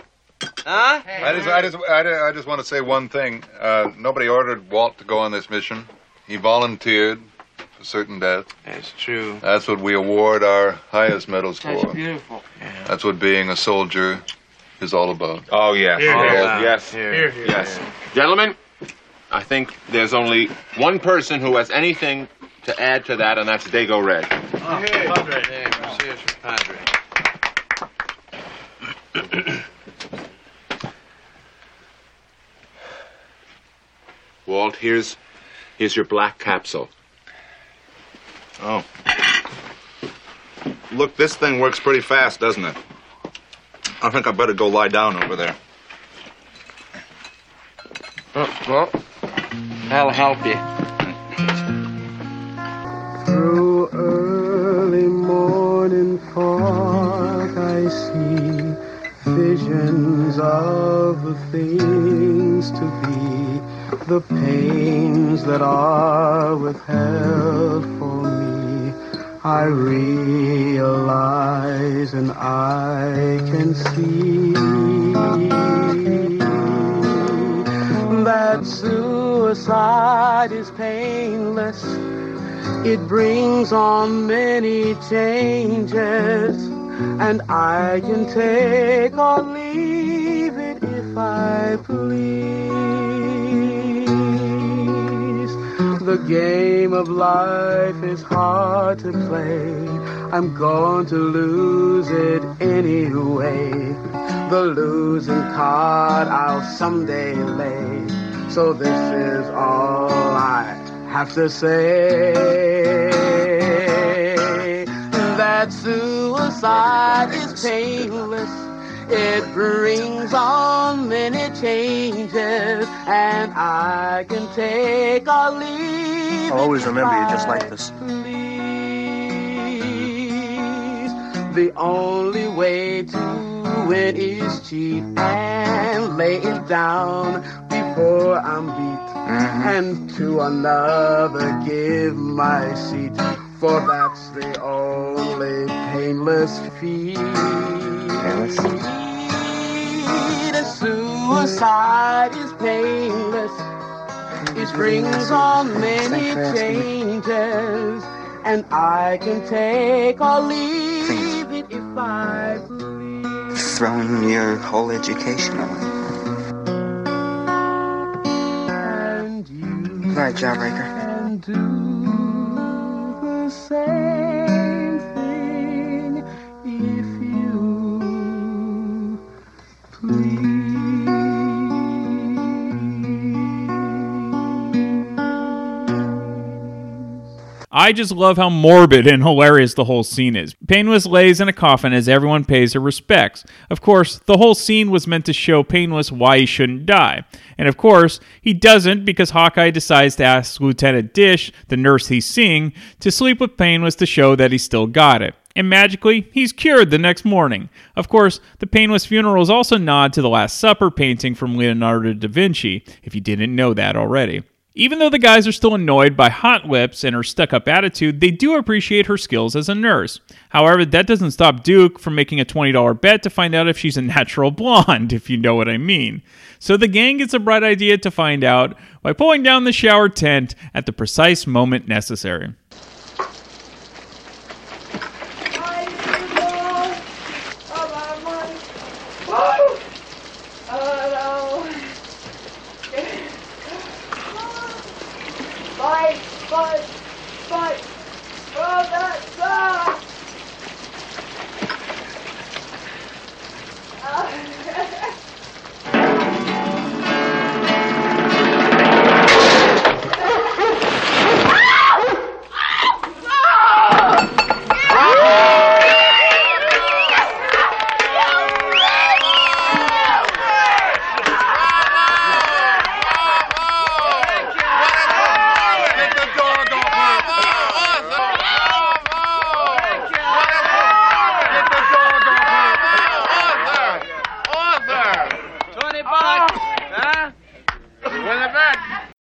Huh? I just, I just, I just, I just want to say one thing. Uh, nobody ordered Walt to go on this mission. He volunteered for certain death. That's true. That's what we award our highest medals That's for. beautiful. That's what being a soldier is all about. Oh, yes. Here, Oh, here. yes. Here, here, yes. Gentlemen, I think there's only one person who has anything to add to that, and that's Dago Red. Oh, Padre. Yeah, cheers Padre. Walt, here's here's your black capsule. Oh. Look, this thing works pretty fast, doesn't it? I think I better go lie down over there. Oh, well, I'll help you. Through early morning fog, I see visions of the things to be, the pains that are withheld for me. I realize and I can see that suicide is painless. It brings on many changes, and I can take or leave it if I please. Game of life is hard to play. I'm going to lose it anyway. The losing card I'll someday lay. So this is all I have to say. That suicide is painless. It brings on many changes, and I can take or leave. I'll always remember you just like this. please. The only way to win is cheat and lay it down before I'm beat. Mm-hmm. And to another give my seat, for that's the only painless feat. And suicide is painless. It brings on many changes, and I can take or leave it if I Throwing your whole education away. Right, Jawbreaker. can do the same I just love how morbid and hilarious the whole scene is. Painless lays in a coffin as everyone pays her respects. Of course, the whole scene was meant to show Painless why he shouldn't die. And of course, he doesn't because Hawkeye decides to ask Lieutenant Dish, the nurse he's seeing, to sleep with Painless to show that he still got it. And magically, he's cured the next morning. Of course, the Painless funeral is also a nod to the Last Supper painting from Leonardo da Vinci, if you didn't know that already. Even though the guys are still annoyed by Hot Lips and her stuck up attitude, they do appreciate her skills as a nurse. However, that doesn't stop Duke from making a $20 bet to find out if she's a natural blonde, if you know what I mean. So the gang gets a bright idea to find out by pulling down the shower tent at the precise moment necessary. Fight, fight, fight for the sun! Twenty bucks, huh? Win it back.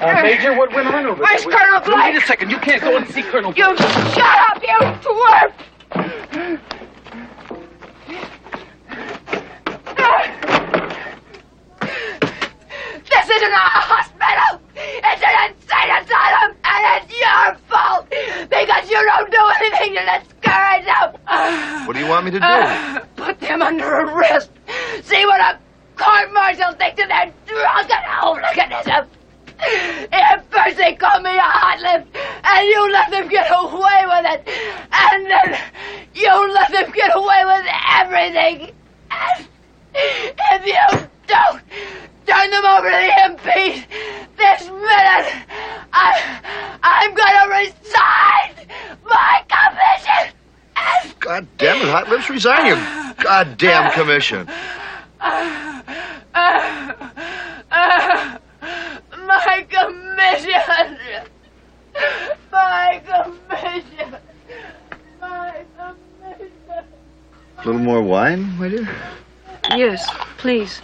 Uh, Major, what went on over Where's there? Colonel Blake? Wait a second. You can't go and see Colonel You Blake. shut up, you twerp! This isn't a hospital! It's an insane asylum, and it's your fault! Because you don't do anything to discourage them! What do you want me to do? Uh, put them under arrest! See what a court martial thinks of their drunken hooliganism! At first they call me a hot lip, and you let them get away with it! And then you let them get away with everything! And if you don't turn them over to the MP this minute, I, I'm gonna resign my commission! God damn it, Hot Lips, resign your goddamn commission. Uh, uh, uh, my commission! My commission! My commission! A little more wine, my dear? Yes, please.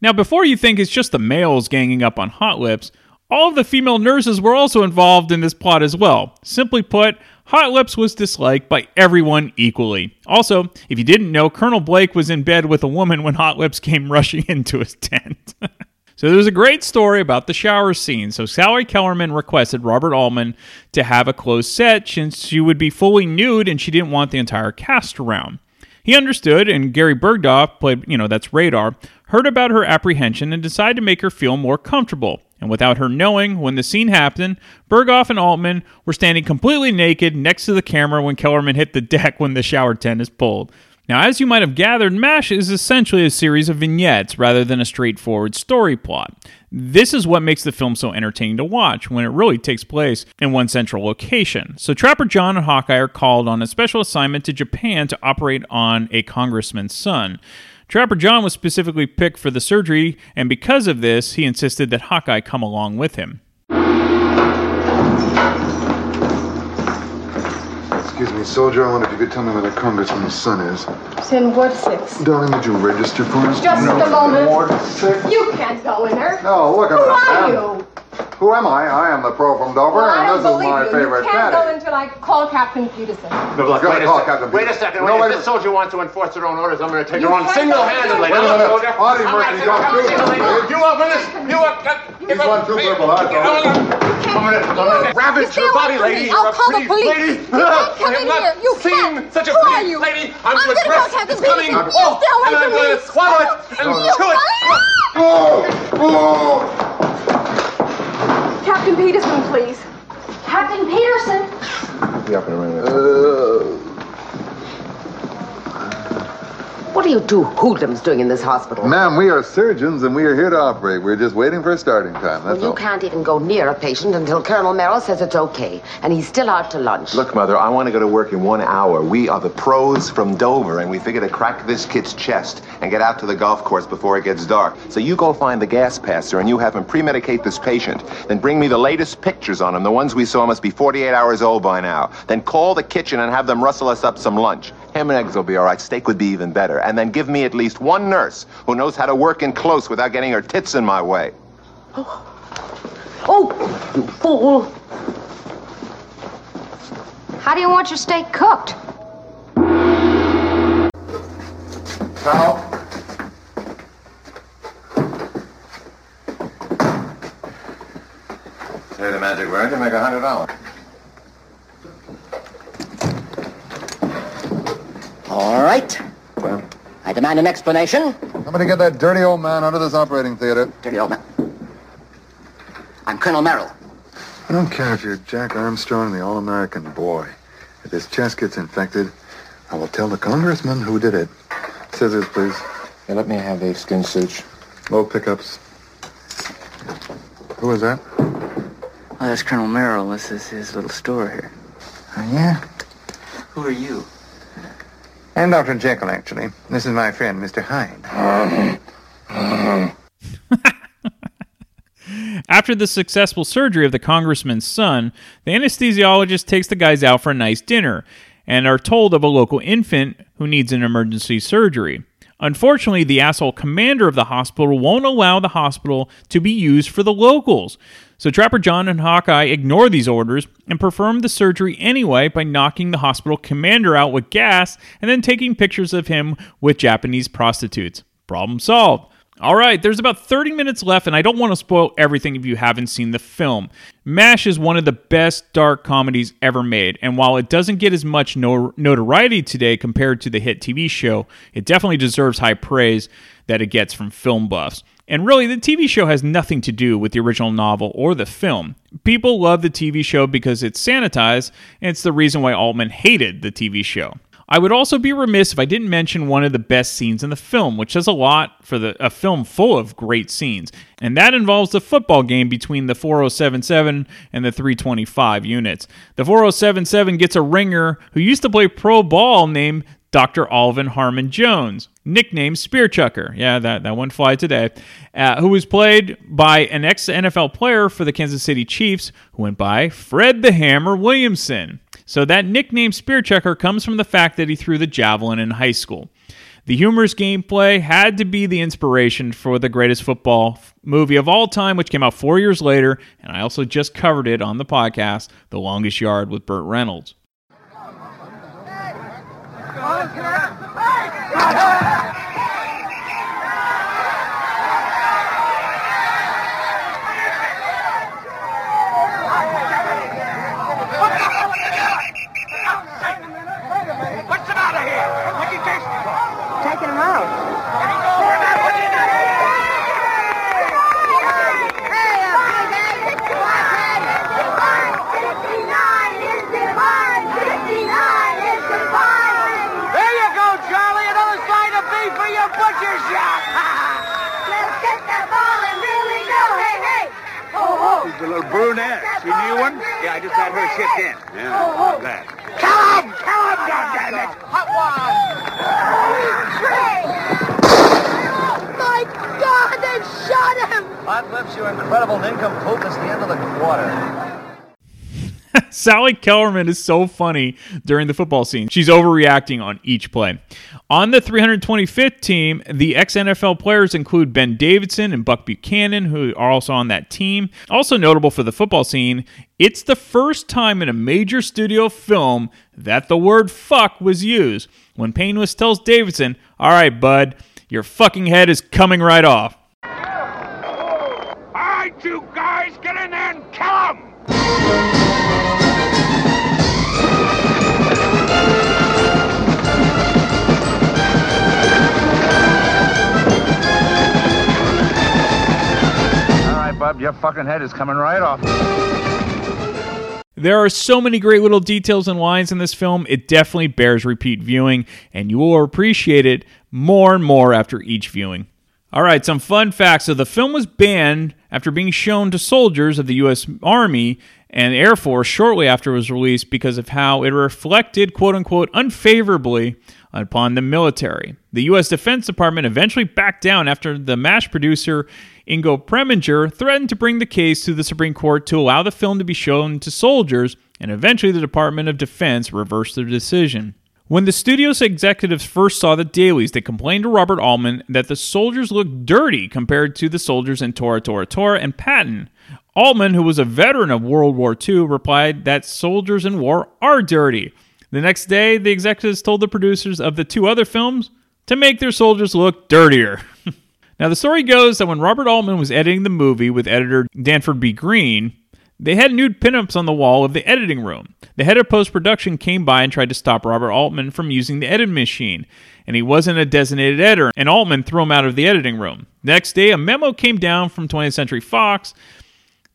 Now, before you think it's just the males ganging up on Hot Lips, all of the female nurses were also involved in this plot as well. Simply put, Hot Lips was disliked by everyone equally. Also, if you didn't know, Colonel Blake was in bed with a woman when Hot Lips came rushing into his tent. So there's a great story about the shower scene. So Sally Kellerman requested Robert Altman to have a closed set since she would be fully nude and she didn't want the entire cast around. He understood, and Gary Burghoff played, you know, that's Radar, heard about her apprehension and decided to make her feel more comfortable. And without her knowing, when the scene happened, Burghoff and Altman were standing completely naked next to the camera when Kellerman hit the deck when the shower tent is pulled. Now, as you might have gathered, MASH is essentially a series of vignettes rather than a straightforward story plot. This is what makes the film so entertaining to watch when it really takes place in one central location. So, Trapper John and Hawkeye are called on a special assignment to Japan to operate on a congressman's son. Trapper John was specifically picked for the surgery, and because of this, he insisted that Hawkeye come along with him. Excuse me, soldier. I wonder if you could tell me where the congressman's son is. It's in Ward 6. Darling, would you register for us? Just a moment. Ward six. You can't go in there. No, look at Who that, are you? Who am I? I am the pro from Dover, Well, I and don't this is believe my you. favorite You can't caddy. go until I call Captain Peterson. No, look, wait, a call sec- Captain wait a Peterson. second. No, Wait, wait if a- this soldier wants to enforce her own orders, I'm going to take You her on single-handedly. Wait a Come on, minute. soldier. Audie Murphy, not don't single- do this. You up, Willis? You up? Got- He's one too purple heart, though. I'm going to I'm gonna ravage stay your body, from lady. me. You're I'll a call the police. lady. You can't come in here. You seen can't. such a Who are you? lady. I'm I'm, gonna with call breath. Captain It's coming. Peterson. Oh, Stay away and I'm going me. to swallow it and chew it. Oh! Captain Peterson, please. Captain Peterson. Be up in a minute. What are you two hoodlums doing in this hospital? Ma'am, we are surgeons and we are here to operate. We're just waiting for a starting time. Well, you all. can't even go near a patient until Colonel Merrill says it's okay, and he's still out to lunch. Look, Mother, I want to go to work in one hour. We are the pros from Dover, and we figure to crack this kid's chest and get out to the golf course before it gets dark. So you go find the gas passer and you have him pre-medicate this patient. Then bring me the latest pictures on him. The ones we saw must be 48 hours old by now. Then call the kitchen and have them rustle us up some lunch. Ham and eggs will be all right. Steak would be even better. And then give me at least one nurse who knows how to work in close without getting her tits in my way. Oh, oh you fool! How do you want your steak cooked? Pal? Say the magic word to make a hundred dollars. All right. Well, I demand an explanation. somebody get that dirty old man out of this operating theater. Dirty old man. I'm Colonel Merrill. I don't care if you're Jack Armstrong, the All-American boy. If his chest gets infected, I will tell the congressman who did it. Scissors, please. Hey, let me have a skin suit. Low pickups. Who is that? Oh, that's Colonel Merrill. This is his little store here. Oh, yeah? Who are you? I'm Dr. Jekyll, actually. This is my friend, Mr. Hyde. After the successful surgery of the congressman's son, the anesthesiologist takes the guys out for a nice dinner and are told of a local infant who needs an emergency surgery. Unfortunately, the asshole commander of the hospital won't allow the hospital to be used for the locals. So Trapper John and Hawkeye ignore these orders and perform the surgery anyway by knocking the hospital commander out with gas and then taking pictures of him with Japanese prostitutes. Problem solved. All right, there's about 30 minutes left, and I don't want to spoil everything if you haven't seen the film. MASH is one of the best dark comedies ever made, and while it doesn't get as much notoriety today compared to the hit TV show, it definitely deserves high praise that it gets from film buffs. And really, the TV show has nothing to do with the original novel or the film. People love the TV show because it's sanitized, and it's the reason why Altman hated the TV show. I would also be remiss if I didn't mention one of the best scenes in the film, which says a lot for the, a film full of great scenes, and that involves the football game between the 4077 and the 325 units. The 4077 gets a ringer who used to play pro ball named Dr. Alvin Harmon Jones, nicknamed Spear Chucker. Yeah, that, that one fly today. Uh, who was played by an ex NFL player for the Kansas City Chiefs who went by Fred the Hammer Williamson. So that nickname Spear Chucker comes from the fact that he threw the javelin in high school. The humorous gameplay had to be the inspiration for the greatest football movie of all time, which came out four years later, and I also just covered it on the podcast, The Longest Yard with Burt Reynolds. What's the matter here? What you take? Taking him out. There you go, Charlie. Another sign of beef for your butcher shop. Let's get that ball and really go. Hey, hey. Oh, She's the little brunette. She new one? Yeah, I just had her shipped oh, in. Oh, yeah, I'm oh. glad. Kill him! Kill him, goddammit! Hot one! My God, they shot him! Hot lips, your incredible nincompoop is the end of the quarter. Sally Kellerman is so funny during the football scene. She's overreacting on each play. On the 325th team, the ex NFL players include Ben Davidson and Buck Buchanan, who are also on that team. Also notable for the football scene, it's the first time in a major studio film that the word fuck was used. When Painless tells Davidson, All right, bud, your fucking head is coming right off. All right, you guys, get in there and kill him! Your fucking head is coming right off. There are so many great little details and lines in this film, it definitely bears repeat viewing, and you will appreciate it more and more after each viewing. All right, some fun facts. So, the film was banned after being shown to soldiers of the U.S. Army and Air Force shortly after it was released because of how it reflected, quote unquote, unfavorably upon the military. The U.S. Defense Department eventually backed down after the MASH producer Ingo Preminger threatened to bring the case to the Supreme Court to allow the film to be shown to soldiers, and eventually the Department of Defense reversed their decision. When the studio's executives first saw the dailies, they complained to Robert Altman that the soldiers looked dirty compared to the soldiers in Tora Tora Tora and Patton. Altman, who was a veteran of World War II, replied that soldiers in war are dirty. The next day, the executives told the producers of the two other films to make their soldiers look dirtier. now, the story goes that when Robert Altman was editing the movie with editor Danford B. Greene, They had nude pinups on the wall of the editing room. The head of post production came by and tried to stop Robert Altman from using the edit machine, and he wasn't a designated editor, and Altman threw him out of the editing room. Next day, a memo came down from 20th Century Fox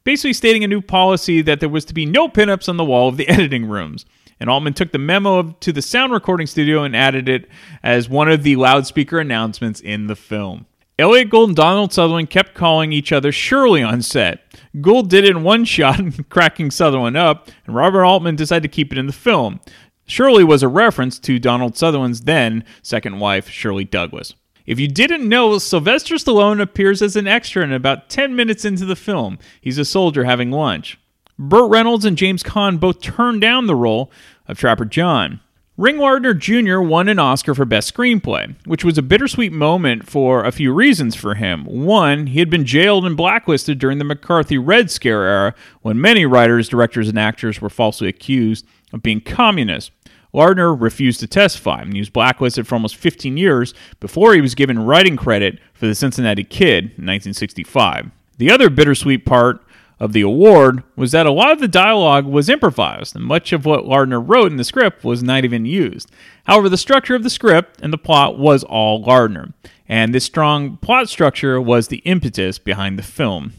basically stating a new policy that there was to be no pinups on the wall of the editing rooms. And Altman took the memo to the sound recording studio and added it as one of the loudspeaker announcements in the film. Elliott Gould and Donald Sutherland kept calling each other Shirley on set. Gould did it in one shot, cracking Sutherland up, and Robert Altman decided to keep it in the film. Shirley was a reference to Donald Sutherland's then second wife, Shirley Douglas. If you didn't know, Sylvester Stallone appears as an extra in about 10 minutes into the film. He's a soldier having lunch. Burt Reynolds and James Caan both turned down the role of Trapper John. Ring Lardner Jr. won an Oscar for Best Screenplay, which was a bittersweet moment for a few reasons for him. One, he had been jailed and blacklisted during the McCarthy Red Scare era, when many writers, directors, and actors were falsely accused of being communists. Lardner refused to testify, and he was blacklisted for almost 15 years before he was given writing credit for The Cincinnati Kid in 1965. The other bittersweet part of the award was that a lot of the dialogue was improvised, and much of what Lardner wrote in the script was not even used. However, the structure of the script and the plot was all Lardner, and this strong plot structure was the impetus behind the film.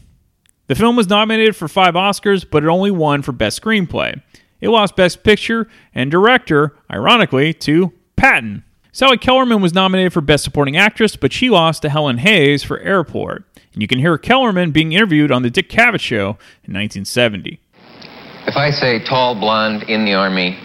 The film was nominated for five Oscars, but it only won for Best Screenplay. It lost Best Picture and Director, ironically, to Patton. Sally Kellerman was nominated for Best Supporting Actress, but she lost to Helen Hayes for Airport. And you can hear Kellerman being interviewed on The Dick Cavett Show in 1970. If I say tall blonde in the Army,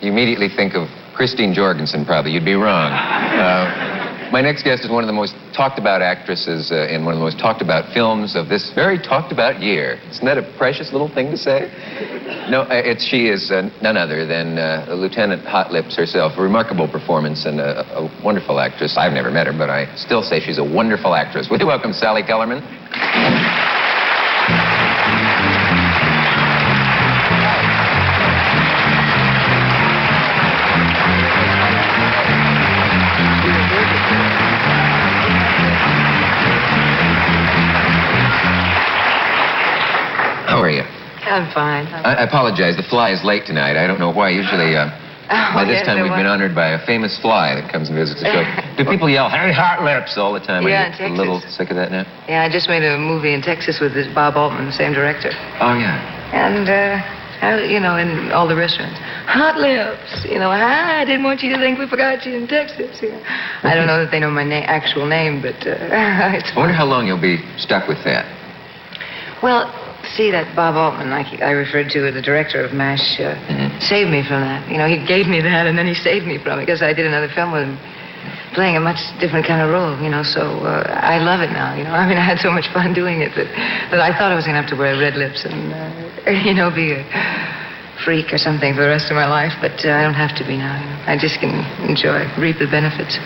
you immediately think of Christine Jorgensen, probably. You'd be wrong. Uh, my next guest is one of the most talked about actresses uh, in one of the most talked about films of this very talked about year. Isn't that a precious little thing to say? No, uh, it's, she is uh, none other than uh, Lieutenant Hot Lips herself. A remarkable performance and a, a wonderful actress. I've never met her, but I still say she's a wonderful actress. Would you welcome Sally Kellerman? I'm fine. I, I apologize. The fly is late tonight. I don't know why. Usually, uh, Oh, by this time, we've been honored by a famous fly that comes and visits the show. Do people yell, Harry Hot Lips, all the time? Yeah, are in you a little sick of that now? Yeah, I just made a movie in Texas with this Bob Altman, the same director. Oh, yeah. And, uh, I, you know, in all the restaurants. Hot lips. You know, I didn't want you to think we forgot you in Texas. You know. I don't know that they know my na- actual name, but uh, it's I wonder how long you'll be stuck with that. Well, see, that Bob Altman, like I referred to, the director of MASH, uh, saved me from that. You know, he gave me that, and then he saved me from it because I did another film with him playing a much different kind of role, you know, so uh, I love it now, you know. I mean, I had so much fun doing it that, that I thought I was going to have to wear red lips and, uh, you know, be a freak or something for the rest of my life, but uh, I don't have to be now, you know. I just can enjoy, reap the benefits.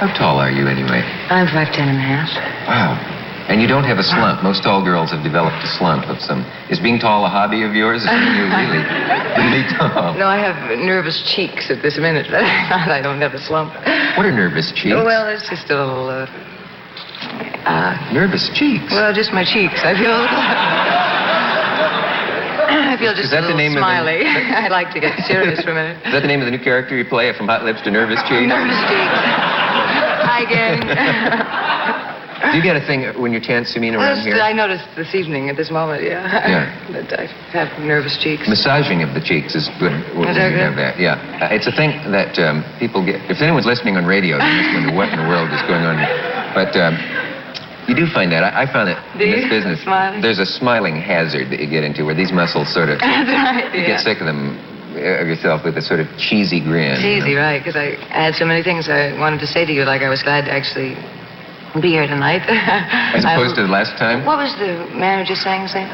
How tall are you, anyway? I'm five ten and a half. Wow. And you don't have a slump. Most tall girls have developed a slump of some. Is being tall a hobby of yours? Are you really, really tall? No, I have nervous cheeks at this minute. but I don't have a slump. What are nervous cheeks? Well, it's just a little, uh, uh, Nervous cheeks? well, just my cheeks. I feel, I feel just Is that a the little name of the- smiley. I like to get serious for a minute. Is that the name of the new character you play from Hot Lips to Nervous Cheeks? Nervous cheeks. Hi, gang. Do you get a thing when you're chanting Well, around it's- here? I noticed this evening at this moment, yeah. Yeah. that I have nervous cheeks. Massaging of the cheeks is good when Is you that good? have that. Yeah, Uh, it's a thing that um, people get. If anyone's listening on radio, they must wonder what in the world is going on. But um, you do find that. I, I found Do in this you? business, Smiling? there's a smiling hazard that you get into where these muscles sort of That's right, you yeah. get sick of them of yourself with a sort of cheesy grin. you Cheesy, know? right? Because I had so many things I wanted to say to you, like I was glad to actually be here tonight. As opposed to the last time, What was the man who just sang his name?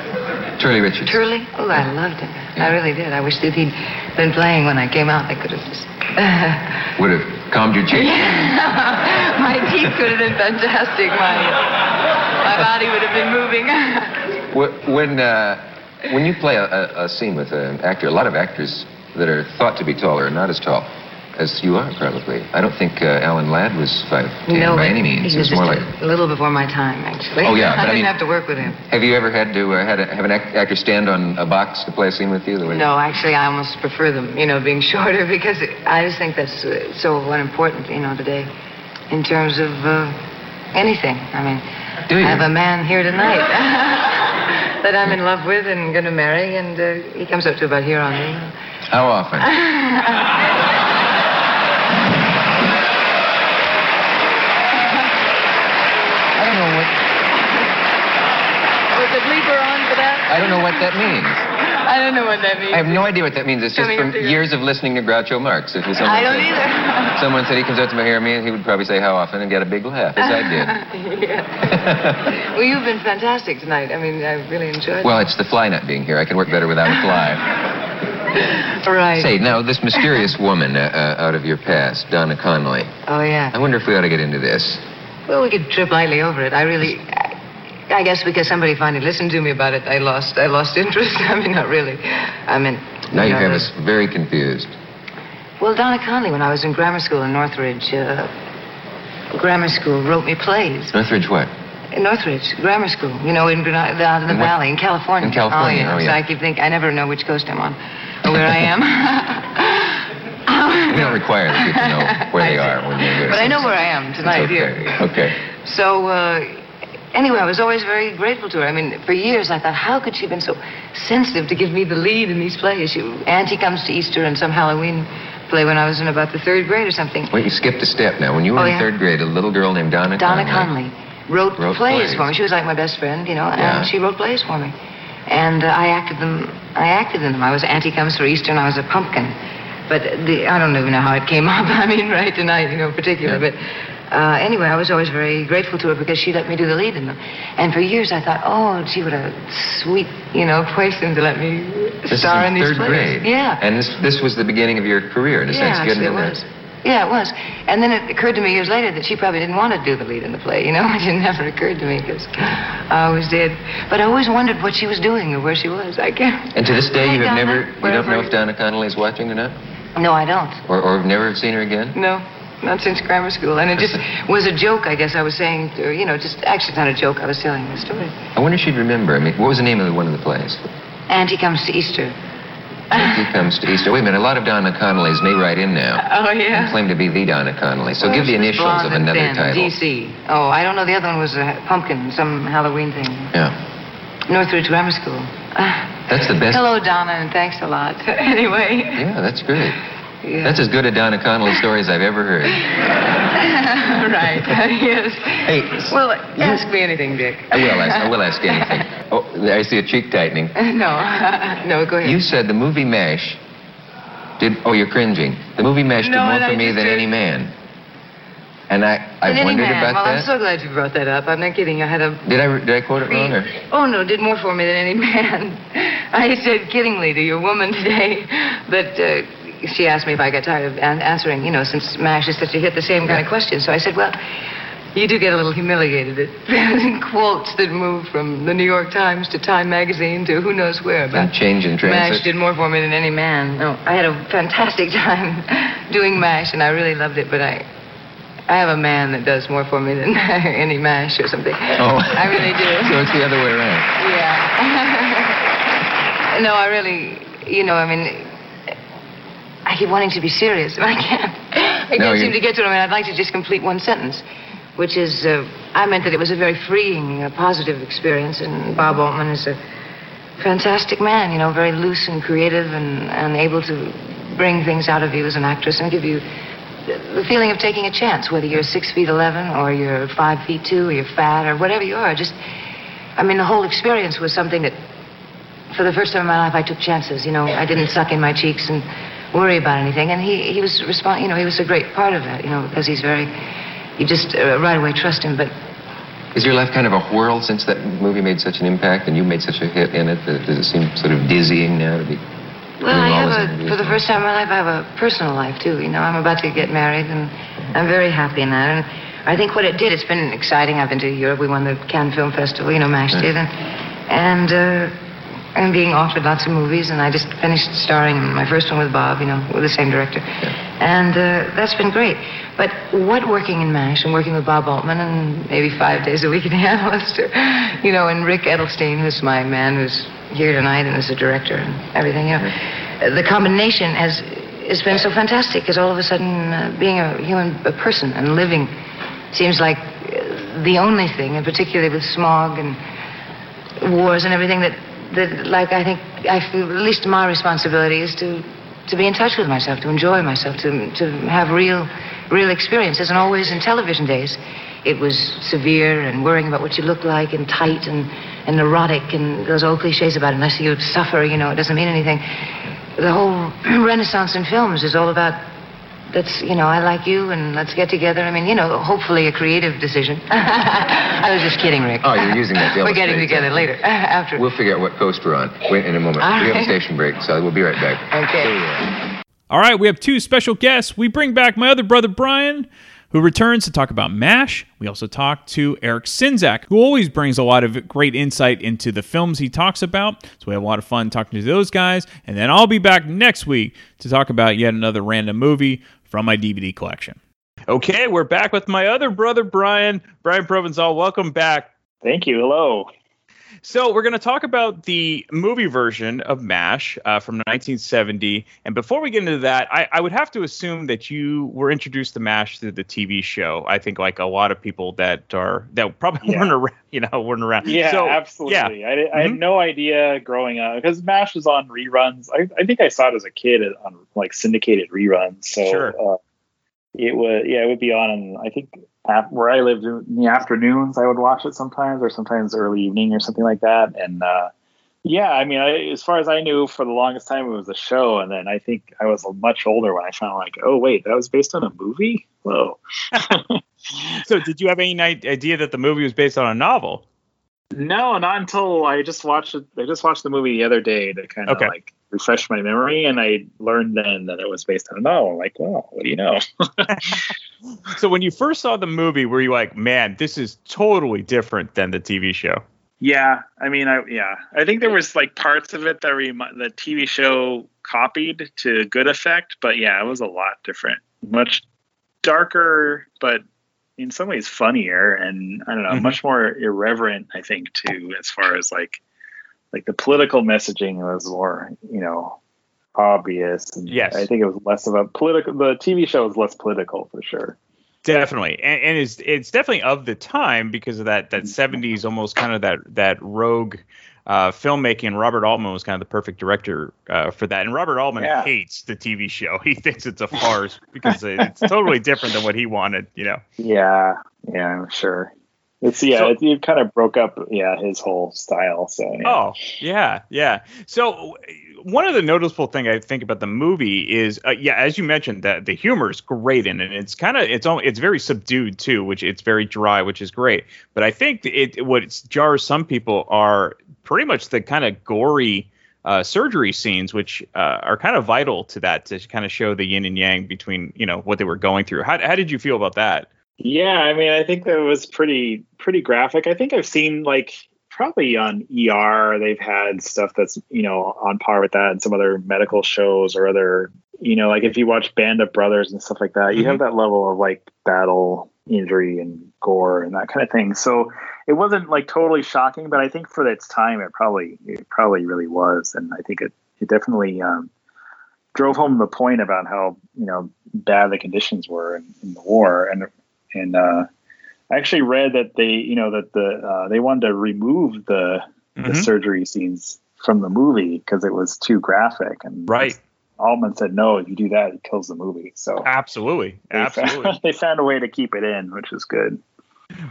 Turley Richards. Turley? Oh, I loved him. I really did. I wish that he'd been playing when I came out. I could have just. would have calmed your cheeks. my teeth could have been fantastic. My, my body would have been moving. When uh, when you play a, a scene with an actor, a lot of actors that are thought to be taller are not as tall. As you are, probably. I don't think uh, Alan Ladd was 5'10 no, by any means. He was more like. a little before my time, actually. Oh, yeah, but I I didn't mean- have to work with him. Have you ever had to uh, had a, have an actor stand on a box to play a scene with you? The way- No, actually, I almost prefer them, you know, being shorter because I just think that's uh, so unimportant, you know, today in terms of uh, anything. I mean, Do you? I have a man here tonight that I'm in love with and going to marry, and uh, he comes up to about here on me. How often? Was the bleeper on for that? I don't know what that means. I don't know what that means. I have no idea what that means. It's just Coming from up to you. years of listening to Groucho Marx. If someone I don't said, either. Someone said he comes up to my hear me, he would probably say how often and get a big laugh, as I did. yeah. Well, you've been fantastic tonight. I mean, I really enjoyed Well, it's the fly not being here. I can work better without a fly. Right. Say, now, this mysterious woman uh, uh, out of your past, Donna Conley. Oh, yeah. I wonder if we ought to get into this. Well, we could trip lightly over it. I really, I guess because somebody finally listened to me about it, I lost, I lost interest. I mean, not really. I mean. Now you know, have us very confused. Well, Donna Conley, when I was in grammar school in Northridge, uh, grammar school wrote me plays. Northridge what? In Northridge, grammar school. You know, in out in the In valley, in California. in California, Oh, oh, yeah. yeah. So I keep thinking, I never know which coast I'm on or where I am. We don't require the people to know where they are when here. but I know where I am tonight It's here. okay. Okay. So, uh, anyway, I was always very grateful to her. I mean, for years I thought, how could she have been so sensitive to give me the lead in these plays? She, Auntie Comes to Easter and some Halloween play when I was in about the third grade or something. Wait, you skipped a step now. When you were Oh, in yeah. third grade, a little girl named Donna, Donna Conley wrote, Wrote plays, plays. for me. She was like my best friend, you know, and she wrote plays for me. And uh, I acted them. I acted in them. I was Auntie Comes for Easter, and I was a pumpkin. But the, I don't even know how it came up. I mean, right tonight, you know, particular. But uh, anyway, I was always very grateful to her because she let me do the lead in them. And for years, I thought, oh, gee, what a sweet, you know, person to let me This star is in in these third plays. grade. Yeah. And this this was the beginning of your career, in a Yeah, sense. Hadn't it was. Yeah, it was. And then it occurred to me years later that she probably didn't want to do the lead in the play. You know, it never occurred to me because I always did. But I always wondered what she was doing or where she was. I can't. And to this day, you have Donna. never, you don't know if Donna Connolly is watching or not? No, I don't. Or, or have never seen her again? No, not since grammar school. And it just was a joke, I guess I was saying, to you know, just actually it's not a joke. I was telling the story. I wonder if she'd remember. I mean, what was the name of the, one of the plays? Auntie comes to Easter. Auntie comes to Easter. Wait a minute, a lot of Donna Connollys may write in now. Oh, and yeah. Claim to be the Donna Connolly. So Well, give the initials of another thin, title. DC. Oh, I don't know. The other one was a pumpkin, some Halloween thing. Yeah. Northridge Grammar School. Ah. That's the best. Hello, Donna, and thanks a lot. anyway. Yeah, that's great. Yeah. That's as good a Donna Connolly story as I've ever heard. right. yes. Hey, Well, ask me anything, Dick. I will ask. I will ask anything. Oh, I see a cheek tightening. no. no, go ahead. You said the movie MASH did. Oh, you're cringing. The movie MASH did more for me than did- any man. And I, I wondered man. about well, that. I'm so glad you brought that up. I'm not kidding. I had a. Did I did I quote it wrong? Or? Oh no, did more for me than any man. I said kiddingly to your woman today that uh, she asked me if I got tired of an- answering. You know, since Mash is such a hit, the same kind of question. So I said, well. You do get a little humiliated at quotes that move from the New York Times to Time Magazine to who knows where. And change in MASH did more for me than any man. No, I had a fantastic time doing MASH, and I really loved it. But I, I have a man that does more for me than any MASH or something. Oh. I really do. so it's the other way around. Yeah. no, I really, you know, I mean, I keep wanting to be serious, but I can't. I No, can't you- seem to get to it. I mean, I'd like to just complete one sentence, which is, uh, I meant that it was a very freeing, uh, positive experience, and Bob Altman is a fantastic man, you know, very loose and creative and, and able to bring things out of you as an actress and give you the the feeling of taking a chance, whether you're six feet eleven or you're five feet two or you're fat or whatever you are. Just, I mean, the whole experience was something that, for the first time in my life, I took chances. You know, I didn't suck in my cheeks and worry about anything. And he, he was respond, you know, he was a great part of that. You know, because he's very, you just uh, right away trust him. But Is your life kind of a whirl since that movie made such an impact and you made such a hit in it? that- Does it seem sort of dizzying now to be? Well, I have a, for the first time in my life, I have a personal life too. You know, I'm about to get married, and I'm very happy in that. And I think what it did, it's been exciting. I've been to Europe. We won the Cannes Film Festival. You know, MASH did, and and uh, and being offered lots of movies. And I just finished starring in my first one with Bob. You know, with the same director. And uh, that's been great. But what working in MASH and working with Bob Altman and maybe five days a week in the analyst, or, you know, and Rick Edelstein, who's my man who's here tonight and is a director and everything, you know, the combination has has been so fantastic because all of a sudden uh, being a human a person and living seems like uh, the only thing, and particularly with smog and wars and everything that, that like I think I feel at least my responsibility is to to be in touch with myself, to enjoy myself, to to have real real experiences. And always in television days, it was severe and worrying about what you look like and tight and and neurotic and those old cliches about unless you suffer, you know, it doesn't mean anything. The whole renaissance in films is all about let's, you know, I like you and let's get together. I mean, you know, hopefully a creative decision. I was just kidding, Rick. Oh, you're using that We're getting illustrate together later, after. We'll figure out what coast we're on. Wait in a moment. All we have a station break, so we'll be right back. Okay. All right, we have two special guests. We bring back my other brother, Brian, who returns to talk about MASH. We also talk to Eric Sinzak, who always brings a lot of great insight into the films he talks about. So we have a lot of fun talking to those guys. And then I'll be back next week to talk about yet another random movie from my DVD collection. Okay, we're back with my other brother, Brian. Brian Provenzal, welcome back. Thank you. Hello. So we're going to talk about the movie version of MASH uh, from 1970. And before we get into that, I, I would have to assume that you were introduced to MASH through the TV show. I think like a lot of people that are that probably Yeah. weren't around, you know, weren't around. Yeah, So, absolutely. Yeah. I, I had Mhm. no idea growing up because MASH was on reruns. I, I think I saw it as a kid on like syndicated reruns. So Sure. uh, it was yeah, it would be on. I think where I lived in the afternoons, I would watch it sometimes, or sometimes early evening or something like that. And uh, yeah, I mean, I, as far as I knew, for the longest time, it was a show. And then I think I was much older when I found like, oh wait, that was based on a movie. Whoa. So did you have any idea that the movie was based on a novel? No, not until I just watched it. I just watched the movie the other day to kind of Okay. like refresh my memory, and I learned then that it was based on a novel. Like, well, what do you know? So when you first saw the movie, were you like, man, this is totally different than the TV show? yeah, I mean, I yeah, I think there was like parts of it that remi- the TV show copied to good effect, but yeah, it was a lot different, much darker, but in some ways funnier, and I don't know, Mhm. much more irreverent. I think too, as far as like like the political messaging was more, you know, obvious. And Yes. I think it was less of a political. The TV show was less political for sure. Definitely, and, and it's it's definitely of the time because of that that seventies almost kind of that that rogue uh, filmmaking. Robert Altman was kind of the perfect director uh, for that. And Robert Altman Yeah. hates the TV show. He thinks it's a farce because it's totally different than what he wanted. You know. Yeah, yeah, I'm sure. It's yeah, So- it, it kind of broke up yeah his whole style. So yeah. Oh, yeah, yeah. So one of the noticeable thing I think about the movie is, uh, yeah, as you mentioned, that the humor is great in it. It's kind of it's it's very subdued too, which it's very dry, which is great. But I think it what jars some people are pretty much the kind of gory. Uh, surgery scenes, which uh, are kind of vital to that, to kind of show the yin and yang between, you know, what they were going through. How, how did you feel about that? Yeah, I mean, I think that was pretty pretty graphic. I think I've seen like probably on ER they've had stuff that's you know on par with that, and some other medical shows or other you know like if you watch Band of Brothers and stuff like that, you have that level of like battle injury and gore and that kind of thing. So it wasn't like totally shocking, but I think for its time it probably it probably really was, and I think it it definitely um, drove home the point about how you know bad the conditions were in, in the war and and uh, I actually read that they you know that the uh, they wanted to remove the the Mhm. surgery scenes from the movie because it was too graphic and Right. Altman said no if you do that it kills the movie so Absolutely, they absolutely. found, they found a way to keep it in which is good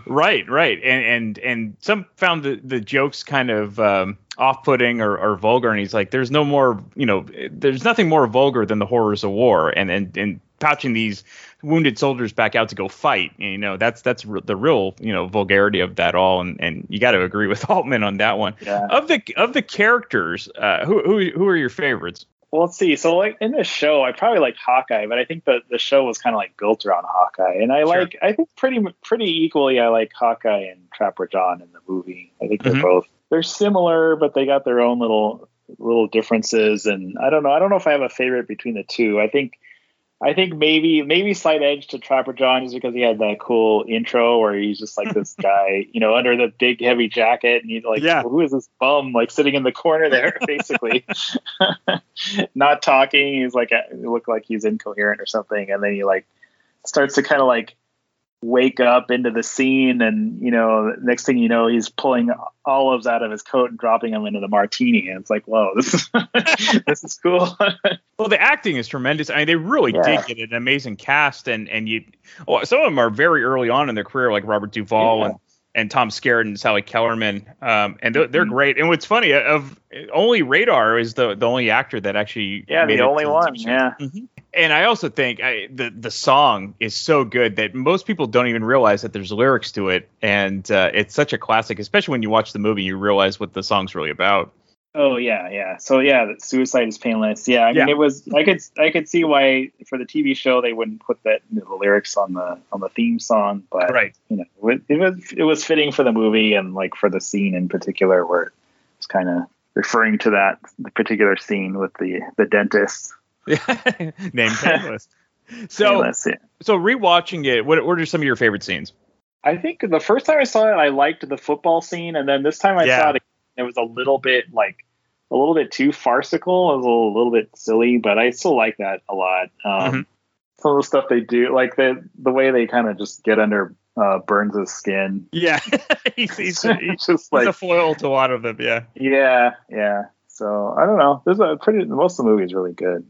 Right, right, and and and some found the the jokes kind of um, off-putting or, or vulgar, and he's like, "There's no more, you know, there's nothing more vulgar than the horrors of war," and and and pouching these wounded soldiers back out to go fight. And, you know, that's that's r- the real, you know, vulgarity of that all, and and you got to agree with Altman on that one. Yeah. Of the of the characters, uh, who who who are your favorites? Well, let's see. So, like in the show, I probably like Hawkeye, but I think the the show was kind of like built around Hawkeye, and I like I think pretty pretty equally. I like Hawkeye and Trapper John in the movie. I think they're Mhm. both they're similar, but they got their own little little differences. And I don't know. I don't know if I have a favorite between the two. I think I think maybe maybe slight edge to Trapper John just because he had that cool intro where he's just like this guy, you know, under the big heavy jacket, and he's like, Yeah. who is this bum like sitting in the corner there, basically, not talking. He's like, uh, it looked like he's incoherent or something, and then he like starts to kind of like wake up into the scene and you know next thing you know he's pulling olives out of his coat and dropping them into the martini and it's like whoa this is this is cool Well, the acting is tremendous. I mean, they really Yeah. did get an amazing cast, and and you, well, some of them are very early on in their career, like Robert Duvall Yeah. and and Tom Skerritt and Sally Kellerman, um, and they're, Mm-hmm. they're great. And what's funny, of only Radar is the the only actor that actually yeah made the it only to one TV show. And I also think I, the the song is so good that most people don't even realize that there's lyrics to it, and uh, it's such a classic, especially when you watch the movie, you realize what the song's really about. Oh yeah, yeah. So yeah, suicide is painless. Yeah, I mean Yeah. it was. I could I could see why for the TV show they wouldn't put that you know, the lyrics on the on the theme song, but Right. you know it, it was it was fitting for the movie and like for the scene in particular where it's kind of referring to that particular scene with the the dentist. Named Painless. So Painless, yeah. so rewatching it, what what are some of your favorite scenes? I think the first time I saw it, I liked the football scene, and then this time I Yeah. saw it, it was a little bit like a little bit too farcical. It was a little, little bit silly, but I still like that a lot. Um, Mhm. Some of the stuff they do, like the the way they kind of just get under uh, Burns' skin. Yeah, he's, he's, he's just like a foil to a lot of them. Yeah, yeah, yeah. So I don't know. There's a pretty most of the movie is really good.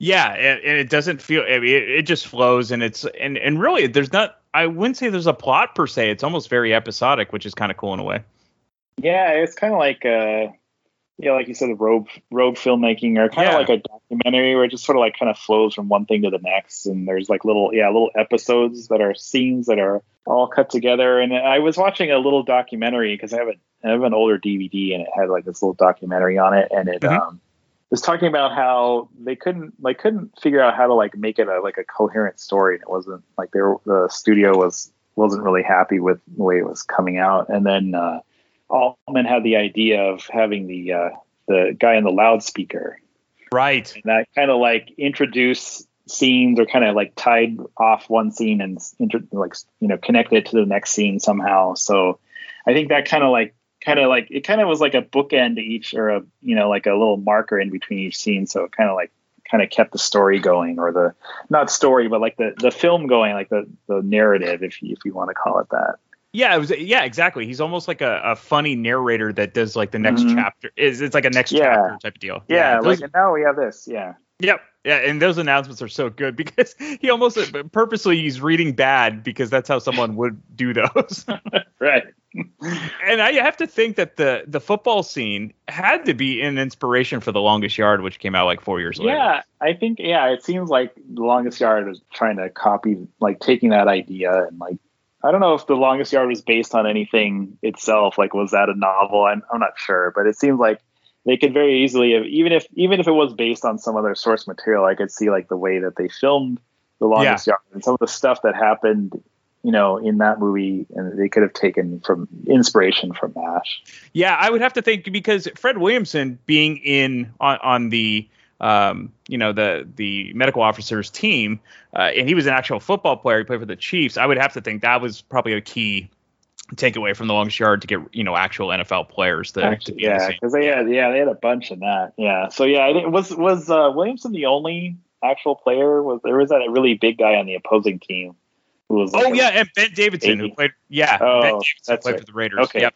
Yeah, and, and it doesn't feel. I mean, it, it just flows, and it's and and really, there's not. I wouldn't say there's a plot per se. It's almost very episodic, which is kind of cool in a way. Yeah, it's kind of like uh yeah, like you said, rogue rogue filmmaking, or kind of Yeah. like a documentary where it just sort of like kind of flows from one thing to the next, and there's like little yeah little episodes that are scenes that are all cut together. And I was watching a little documentary because I have a I have an older DVD and it had like this little documentary on it, and it Mhm. um was talking about how they couldn't like couldn't figure out how to like make it a like a coherent story, and it wasn't like they were, the studio was wasn't really happy with the way it was coming out, and then. uh Altman had the idea of having the uh, the guy in the loudspeaker, right? And that kind of like introduce scenes or kind of like tied off one scene and inter- like you know connect it to the next scene somehow. So I think that kind of like kind of like it kind of was like a bookend to each or a you know like a little marker in between each scene. So it kind of like kind of kept the story going or the not story but like the the film going like the the narrative if you, if you want to call it that. Yeah, it was. Yeah, exactly. He's almost like a, a funny narrator that does like the next Mhm. chapter. Is it's like a next Yeah. chapter type of deal. Yeah, those- like and now we have this. Yeah. Yep. Yeah, and those announcements are so good because he almost uh, purposely he's reading bad because that's how someone would do those. right. and I have to think that the the football scene had to be an inspiration for The Longest Yard, which came out like four years later. Yeah, I think yeah, it seems like the longest yard was trying to copy like taking that idea and like I don't know if the longest yard was based on anything itself. Like was that a novel? I'm I'm not sure, but it seems like they could very easily have even if even if it was based on some other source material, I could see like the way that they filmed the longest yard and some of the stuff that happened, you know, in that movie and they could have taken from inspiration from MASH. Yeah, I would have to think because Fred Williamson being in on, on the um, you know the the medical officer's team, uh, and he was an actual football player. He played for the Chiefs. I would have to think that was probably a key takeaway from the longest yard to get you know actual NFL players to Actually, be yeah, because they had yeah they had a bunch in that. Yeah, so yeah, I think was was uh, Williamson the only actual player? Was there was that a really big guy on the opposing team who was? like Oh yeah, and Ben Davidson who played yeah Oh, Ben Davidson played right. for the Raiders. Okay, Yep.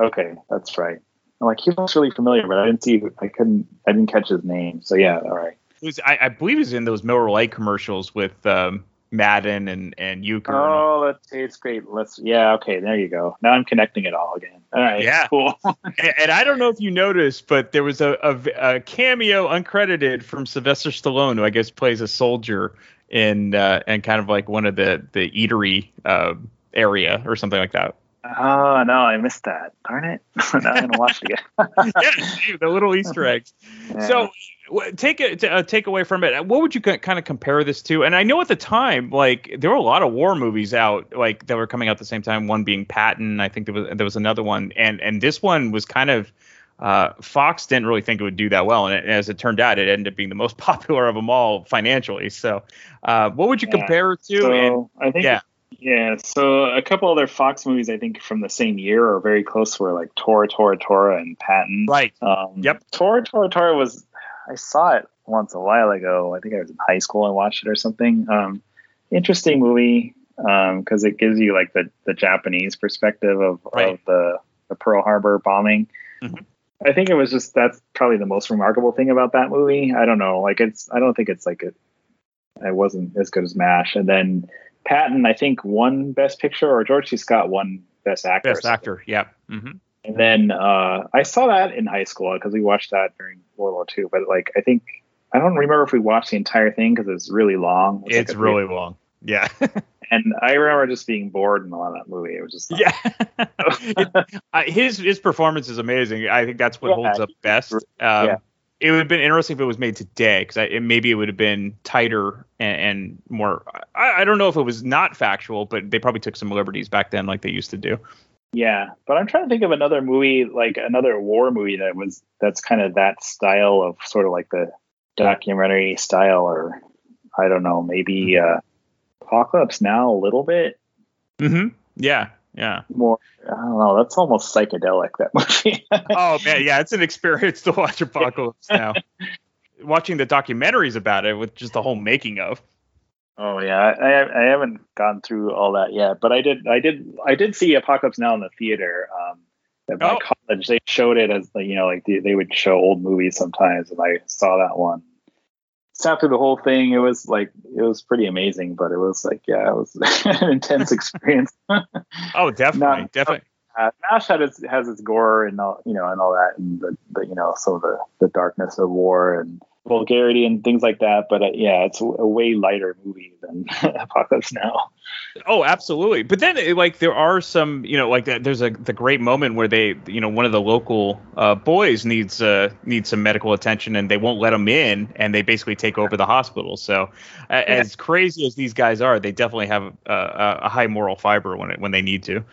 okay, that's right. I'm like he looks really familiar, but I didn't see. I couldn't. I didn't catch his name. So yeah, all right. Was, I, I believe he's in those Miller Lite commercials with um, Madden and and Uecker. Oh, that's it's great. Let's yeah. Okay, there you go. Now I'm connecting it all again. All right. Yeah. Cool. and, and I don't know if you noticed, but there was a, a, a cameo uncredited from Sylvester Stallone, who I guess plays a soldier in uh, and kind of like one of the the eatery uh, area or something like that. Oh no, I missed that. Darn it. now I'm gonna watch it again. yeah, the little Easter eggs. So w- take it to, uh, take away from it. What would you kind of compare this to? And I know at the time, like there were a lot of war movies out, like that were coming out at the same time. One being Patton, I think there was there was another one, and and this one was kind of uh, Fox didn't really think it would do that well, and it, as it turned out, it ended up being the most popular of them all financially. So, uh, what would you Yeah. compare it to? So, and I think yeah, Yeah, so a couple other Fox movies I think from the same year or very close were like Tora Tora Tora and Patton. Right. Um, yep. Tora Tora Tora was I saw it once a while ago. I think I was in high school and watched it or something. Um, interesting movie because it gives you like the, the Japanese perspective of, of the, the Pearl Harbor bombing. I think it was just that's probably the most remarkable thing about that movie. I don't know, like it's I don't think it's like it. It wasn't as good as Mash, and then Patton I think won Best Picture or George C. Scott won Best Actor. best actor. Yeah. hmm And then uh, I saw that in high school because we watched that during World War II. But like, I think I don't remember if we watched the entire thing because it's really long. It was like It's really three- long. Yeah. And I remember just being bored in a lot of that movie. It was just yeah. uh, his his performance is amazing. I think that's what Yeah. holds up best. Um, Yeah. It would have been interesting if it was made today because it, maybe it would have been tighter and, and more. I, I don't know if it was not factual, but they probably took some liberties back then, like they used to do. Yeah, but I'm trying to think of another movie, like another war movie that was that's kind of that style of sort of like the documentary style, or I don't know, maybe uh, Apocalypse Now a little bit Mm-hmm. Yeah. Yeah. more. I don't know. That's almost psychedelic. That movie. oh man, yeah, it's an experience to watch Apocalypse Now. Watching the documentaries about it with just the whole making of. Oh yeah, I, I haven't gone through all that yet, but I did I did I did see Apocalypse Now in the theater. Um, at my college, they showed it as like, you know like they, they would show old movies sometimes, and I saw that one. Sat through the whole thing. It was like it was pretty amazing, but it was like yeah, it was an intense experience. Oh, definitely, definitely. Uh, Mash had its, has its gore and all, you know, and all that, and the, the you know, some of the, the darkness of war and vulgarity and things like that. But uh, yeah, it's a, a way lighter movie than Apocalypse Now. Oh, absolutely. But then, like, there are some, you know, like. There's a the great moment where they, you know, one of the local uh, boys needs uh needs some medical attention, and they won't let him in, and they basically take over the hospital. So, a as crazy as these guys are, they definitely have a, a, a high moral fiber when it when they need to.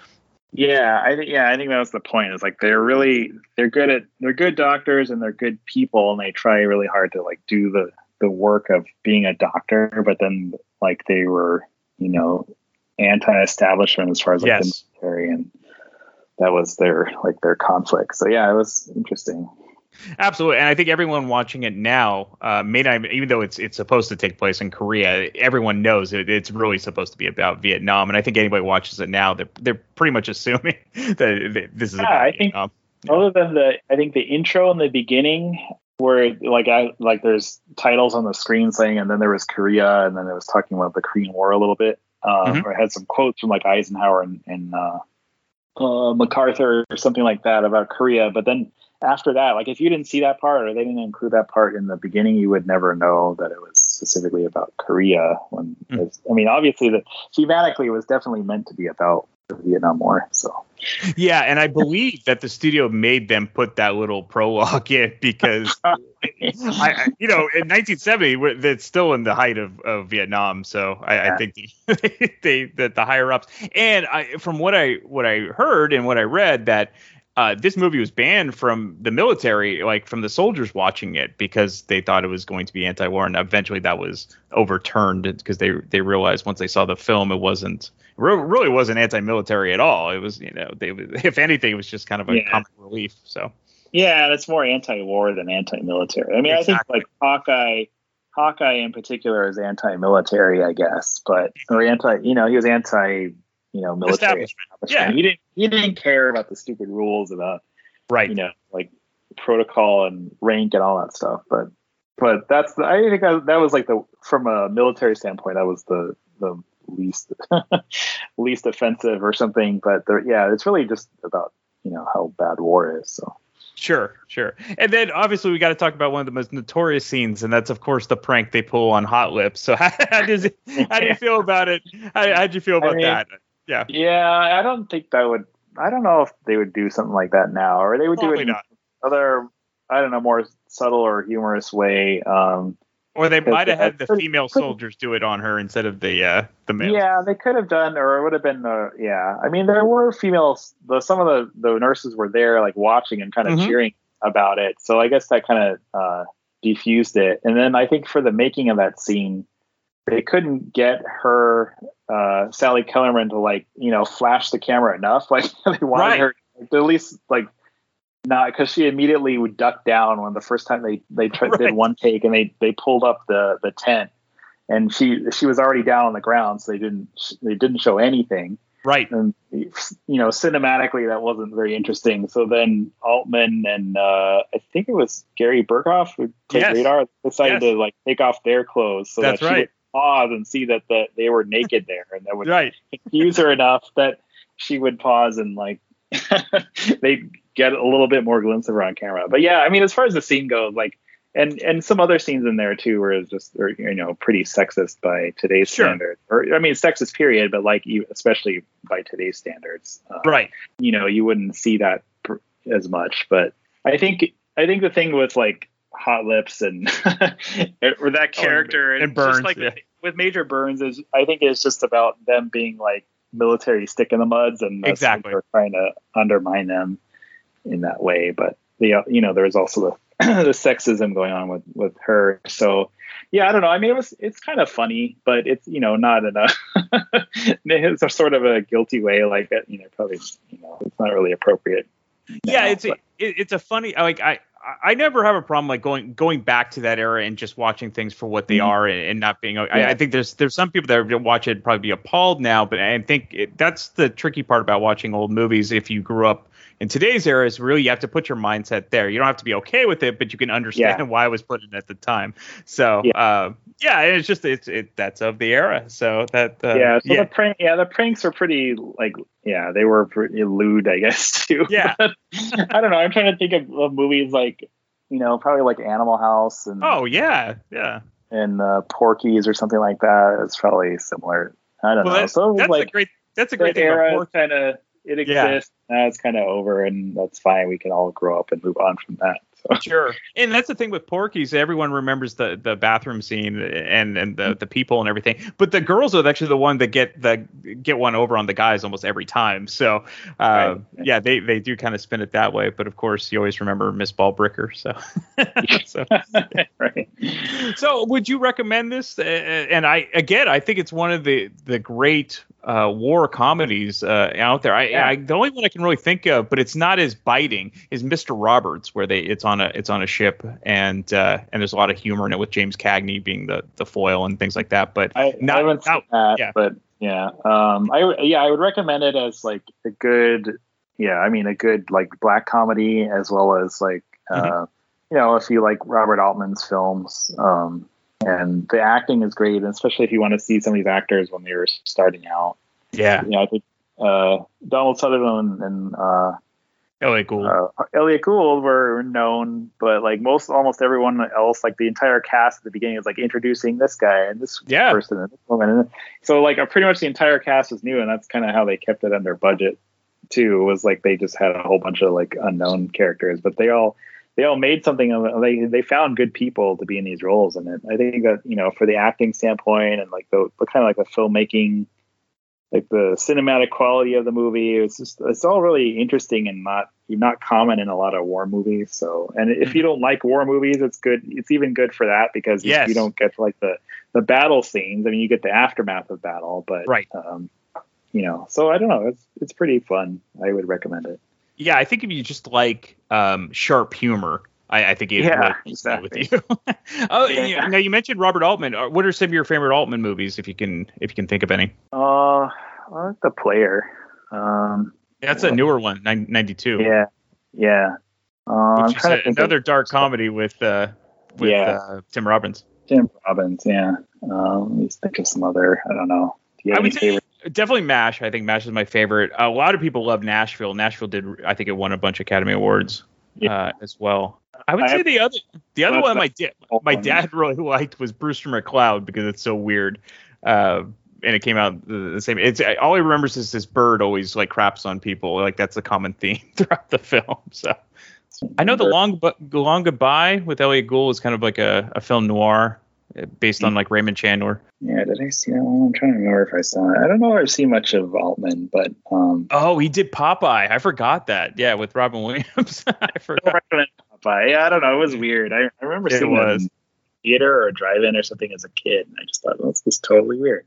Yeah, I think yeah, I think that was the point. Is like they're really they're good at they're good doctors and they're good people, and they try really hard to like do the the work of being a doctor, but then like they were you know anti-establishment as far as like Yes. the military, and that was their like their conflict. So yeah, it was interesting. Absolutely, and I think everyone watching it now uh, may not, even though it's it's supposed to take place in Korea, everyone knows it, it's really supposed to be about Vietnam. And I think anybody watches it now, they're they're pretty much assuming that, this is Yeah, about I think Vietnam. other than the I think the intro in the beginning where like I like there's titles on the screen saying and then there was Korea and then it was talking about the Korean War a little bit. Um, Mhm. or it had some quotes from like Eisenhower and, and uh, uh, MacArthur or something like that about Korea. But then after that, like if you didn't see that part or they didn't include that part in the beginning, you would never know that it was specifically about Korea. When hmm. it's, I mean, obviously, the thematically it was definitely meant to be about the Vietnam War. So. Yeah, and I believe that the studio made them put that little prologue in because, I, you know, in 1970, we're- that's still in the height of, of Vietnam. So I, I think the, they that the higher ups and I, from what I what I heard and what I read that. Uh, this movie was banned from the military, like from the soldiers watching it, because they thought it was going to be anti-war, and eventually that was overturned because they they realized once they saw the film, it wasn't re- really wasn't anti-military at all. It was, you know, they if anything, it was just kind of a Yeah. comic relief. So Yeah, that's more anti-war than anti-military. I mean, I think like Hawkeye, Hawkeye in particular is anti-military, I guess, but or anti, you know, he was anti, you know, military. Establishment. establishment. He didn't. He didn't care about the stupid rules about, right? You know, like protocol and rank and all that stuff. But, but that's the, I think that, that was like the from a military standpoint, that was the the least least offensive or something. But there, yeah, it's really just about you know how bad war is. So. Sure, sure. And then obviously we got to talk about one of the most notorious scenes, and that's of course the prank they pull on Hot Lips. So how, how does it, how do you feel about it? How how'd you feel about mean, that? Yeah. Yeah, I don't think that would. I don't know if they would do something like that now, or they would Probably do it in not. other, I don't know, more subtle or humorous way. Um, Or they might have had the pretty- female soldiers do it on her instead of the uh, the male. yeah, they could have done, or it would have been. Uh, yeah, I mean, there were females. The some of the the nurses were there, like watching and kind of Mhm. cheering about it. So I guess that kind of uh, defused it. And then I think for the making of that scene, they couldn't get her uh, Sally Kellerman to like you know flash the camera enough. Like they wanted Right. her to at least like not because she immediately would duck down when the first time they they tried, did one take and they they pulled up the the tent and she she was already down on the ground so they didn't they didn't show anything right and you know cinematically that wasn't very interesting so then altman and uh i think it was gary burghoff who took Yes. radar decided Yes. to like take off their clothes so That's that she right. Pause and see that the, they were naked there and that would Right. confuse her enough that she would pause and like they get a little bit more glimpse of her on camera. But yeah, I mean, as far as the scene goes, like, and and some other scenes in there too, where it's just are, you know pretty sexist by today's Sure. standards, or I mean, sexist period, but like you, especially by today's standards, uh, Right. You know, you wouldn't see that pr- as much. But I think I think the thing with like Hot Lips and or that oh, character and just Burns, like yeah. with Major Burns is I think it's just about them being like military stick in the muds and Exactly. trying to undermine them in that way. But the you know there's also the the sexism going on with with her. So yeah, I don't know. I mean, it was it's kind of funny, but it's you know not in a it's a sort of a guilty way. Like you know probably you know it's not really appropriate. yeah, it's a, it, it's a funny like I I never have a problem like going going back to that era and just watching things for what they Mhm. are and, and not being. I, Yeah. I think there's there's some people that watch it probably be appalled now, but I think it, that's the tricky part about watching old movies. If you grew up in today's era, is really you have to put your mindset there. You don't have to be okay with it, but you can understand Yeah. why it was put in at the time. So yeah, uh, yeah it's just it's it that's of the era. So that uh, yeah, so yeah. the prank, yeah, the pranks are pretty like, yeah, they were pretty lewd, I guess, too. Yeah. I don't know. I'm trying to think of, of movies like, you know, probably like Animal House and oh yeah, yeah. and uh, Porky's or something like that. It's probably similar. I don't Well, know. that's, so that's like a great that's a great era kind of it Yeah. exists. Now it's kind of over, and that's fine. We can all grow up and move on from that. So Sure. And that's the thing with Porky's. Everyone remembers the, the bathroom scene and, and the, the people and everything. But the girls are actually the one that get the get one over on the guys almost every time. So uh, yeah, they, they do kind of spin it that way. But of course, you always remember Miss Balbricker. So so right. so would you recommend this? And I again, I think it's one of the the great uh, war comedies uh, out there. I, Yeah. I the only one I can really think of, but it's not as biting, is Mister Roberts, where they it's on a it's on a ship and uh, and there's a lot of humor in it with James Cagney being the the foil and things like that. But I, not, I haven't seen that, yeah. but yeah, um, I yeah, I would recommend it as like a good, yeah, I mean a good like black comedy as well as like, uh, Mm-hmm. you know, if you like Robert Altman's films, um, and the acting is great, and especially if you want to see some of these actors when they were starting out. yeah, Yeah, I think uh, Donald Sutherland and uh, Elliott Gould. uh, Elliott Gould were known, but like most, almost everyone else, like the entire cast at the beginning was like introducing this guy and this Yeah. person and this woman. And so like uh, pretty much the entire cast was new, and that's kind of how they kept it under budget too. Was like they just had a whole bunch of like unknown characters, but they all they all made something of. They they found good people to be in these roles, and I think that you know for the acting standpoint and like the, the kind of like the filmmaking like the cinematic quality of the movie. It's just it's all really interesting and not not common in a lot of war movies. So, and if you don't like war movies, it's good. It's even good for that because Yes. you don't get like the the battle scenes. I mean, you get the aftermath of battle, but Right. Um, you know, so I don't know. It's it's pretty fun. I would recommend it. Yeah, I think if you just like um, sharp humor, I, I think it Yeah, will stay with you. oh, Yeah. you- now you mentioned Robert Altman. Uh, What are some of your favorite Altman movies, if you can if you can think of any? Uh, I the player. Um, That's a newer one, 92. yeah, yeah. Uh, which is trying a- to another of dark comedy with uh, with Yeah. uh, Tim Robbins. Tim Robbins. Yeah. Um, let me think of some other. I don't know. Do you I have would any favorite? Definitely Mash. I think Mash is my favorite. a lot of people love Nashville. Nashville did. I think it won a bunch of Academy Awards uh, as well. I would I say the other the other one my dad my dad really liked was Brewster McCloud because it's so weird. Uh, and it came out the, the same. It's all he remembers is this bird always like craps on people. Like that's a common theme throughout the film. So I know the long but long goodbye with Elliott Gould is kind of like a, a film noir uh, based on like Raymond Chandler. Yeah, did I see that one? I'm trying to remember if I saw it. I don't know if I've seen much of Altman, but um, Oh, he did Popeye. I forgot that. Yeah, with Robin Williams. I I forgot. don't. I don't know. It was weird. I, I remember It seeing was. it in theater or drive-in or something as a kid, and I just thought, well, this is totally weird.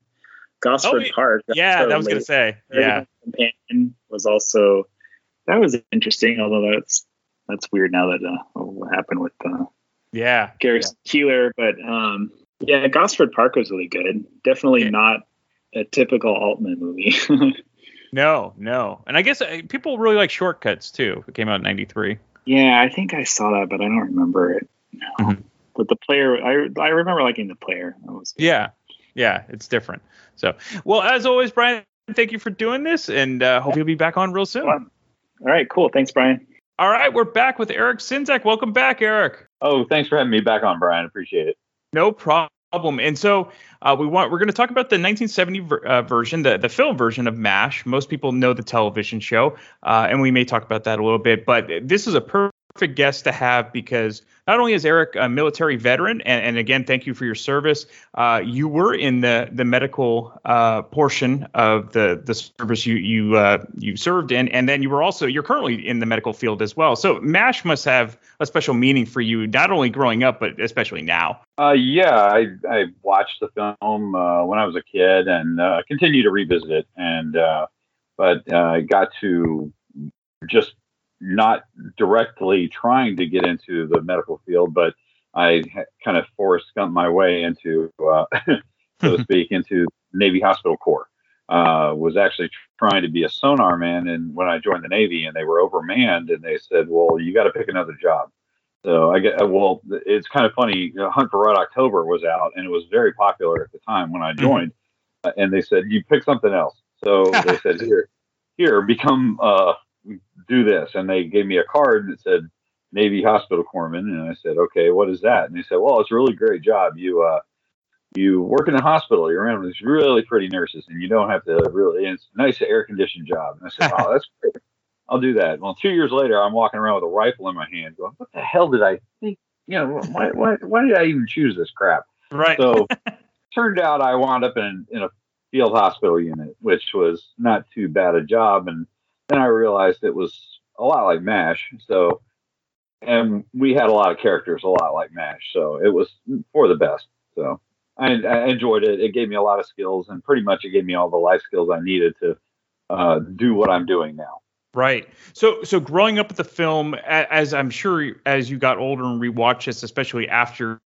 Gosford Oh, Park. Yeah, so that was gonna say. Yeah. Companion was also that was interesting. Although that's that's weird now that uh, what happened with uh, Yeah. Gary Keeler, but um, yeah, Gosford Park was really good. Definitely not a typical Altman movie. No, no. And I guess uh, people really like shortcuts too. It came out in 93. yeah, I think I saw that, but I don't remember it. Mm-hmm. But the player, I I remember liking the player. That was Yeah. Yeah, it's different. So, well, as always, Brian, thank you for doing this and uh, hope you'll be back on real soon. All right, cool. Thanks, Brian. All right, we're back with Eric Sinzak. Welcome back, Eric. Oh, thanks for having me back on, Brian. Appreciate it. No problem. And so uh, we want we're going to talk about the 1970 ver- uh, version, the the film version of MASH. Most people know the television show, uh, and we may talk about that a little bit. But this is a perfect guest to have because not only is Eric a military veteran, and, and again, thank you for your service. Uh, you were in the the medical uh, portion of the the service you you uh, you served in, and then you were also you're currently in the medical field as well. So MASH must have a special meaning for you, not only growing up, but especially now. Uh, yeah, I, I watched the film uh, when I was a kid and uh, continue to revisit it. And but I got to just not directly trying to get into the medical field, but I ha- kind of forced my way into, uh, so to speak, into Navy Hospital Corps. Uh, was actually trying to be a sonar man, and when I joined the Navy, and they were overmanned, and they said, "Well, you got to pick another job." So I get well. It's kind of funny. You know, Hunt for Red October was out, and it was very popular at the time when I joined. Uh, and they said, "You pick something else." So they said, "Here, here, become uh, do this." And they gave me a card that said Navy Hospital Corpsman, and I said, "Okay, what is that?" And they said, "Well, it's a really great job. You uh, you work in a hospital. You're around these really pretty nurses, and you don't have to really. It's a nice air conditioned job." And I said, "Wow, that's great." I'll do that. Well, two years later, I'm walking around with a rifle in my hand, going, "What the hell did I think? You know, why, why, why did I even choose this crap?" Right. So, turned out I wound up in in a field hospital unit, which was not too bad a job, and then I realized it was a lot like Mash. So, and we had a lot of characters, a lot like Mash. So it was for the best. So I, I enjoyed it. It gave me a lot of skills, and pretty much it gave me all the life skills I needed to uh, do what I'm doing now. Right. So so growing up with the film, as I'm sure as you got older and rewatched this, especially after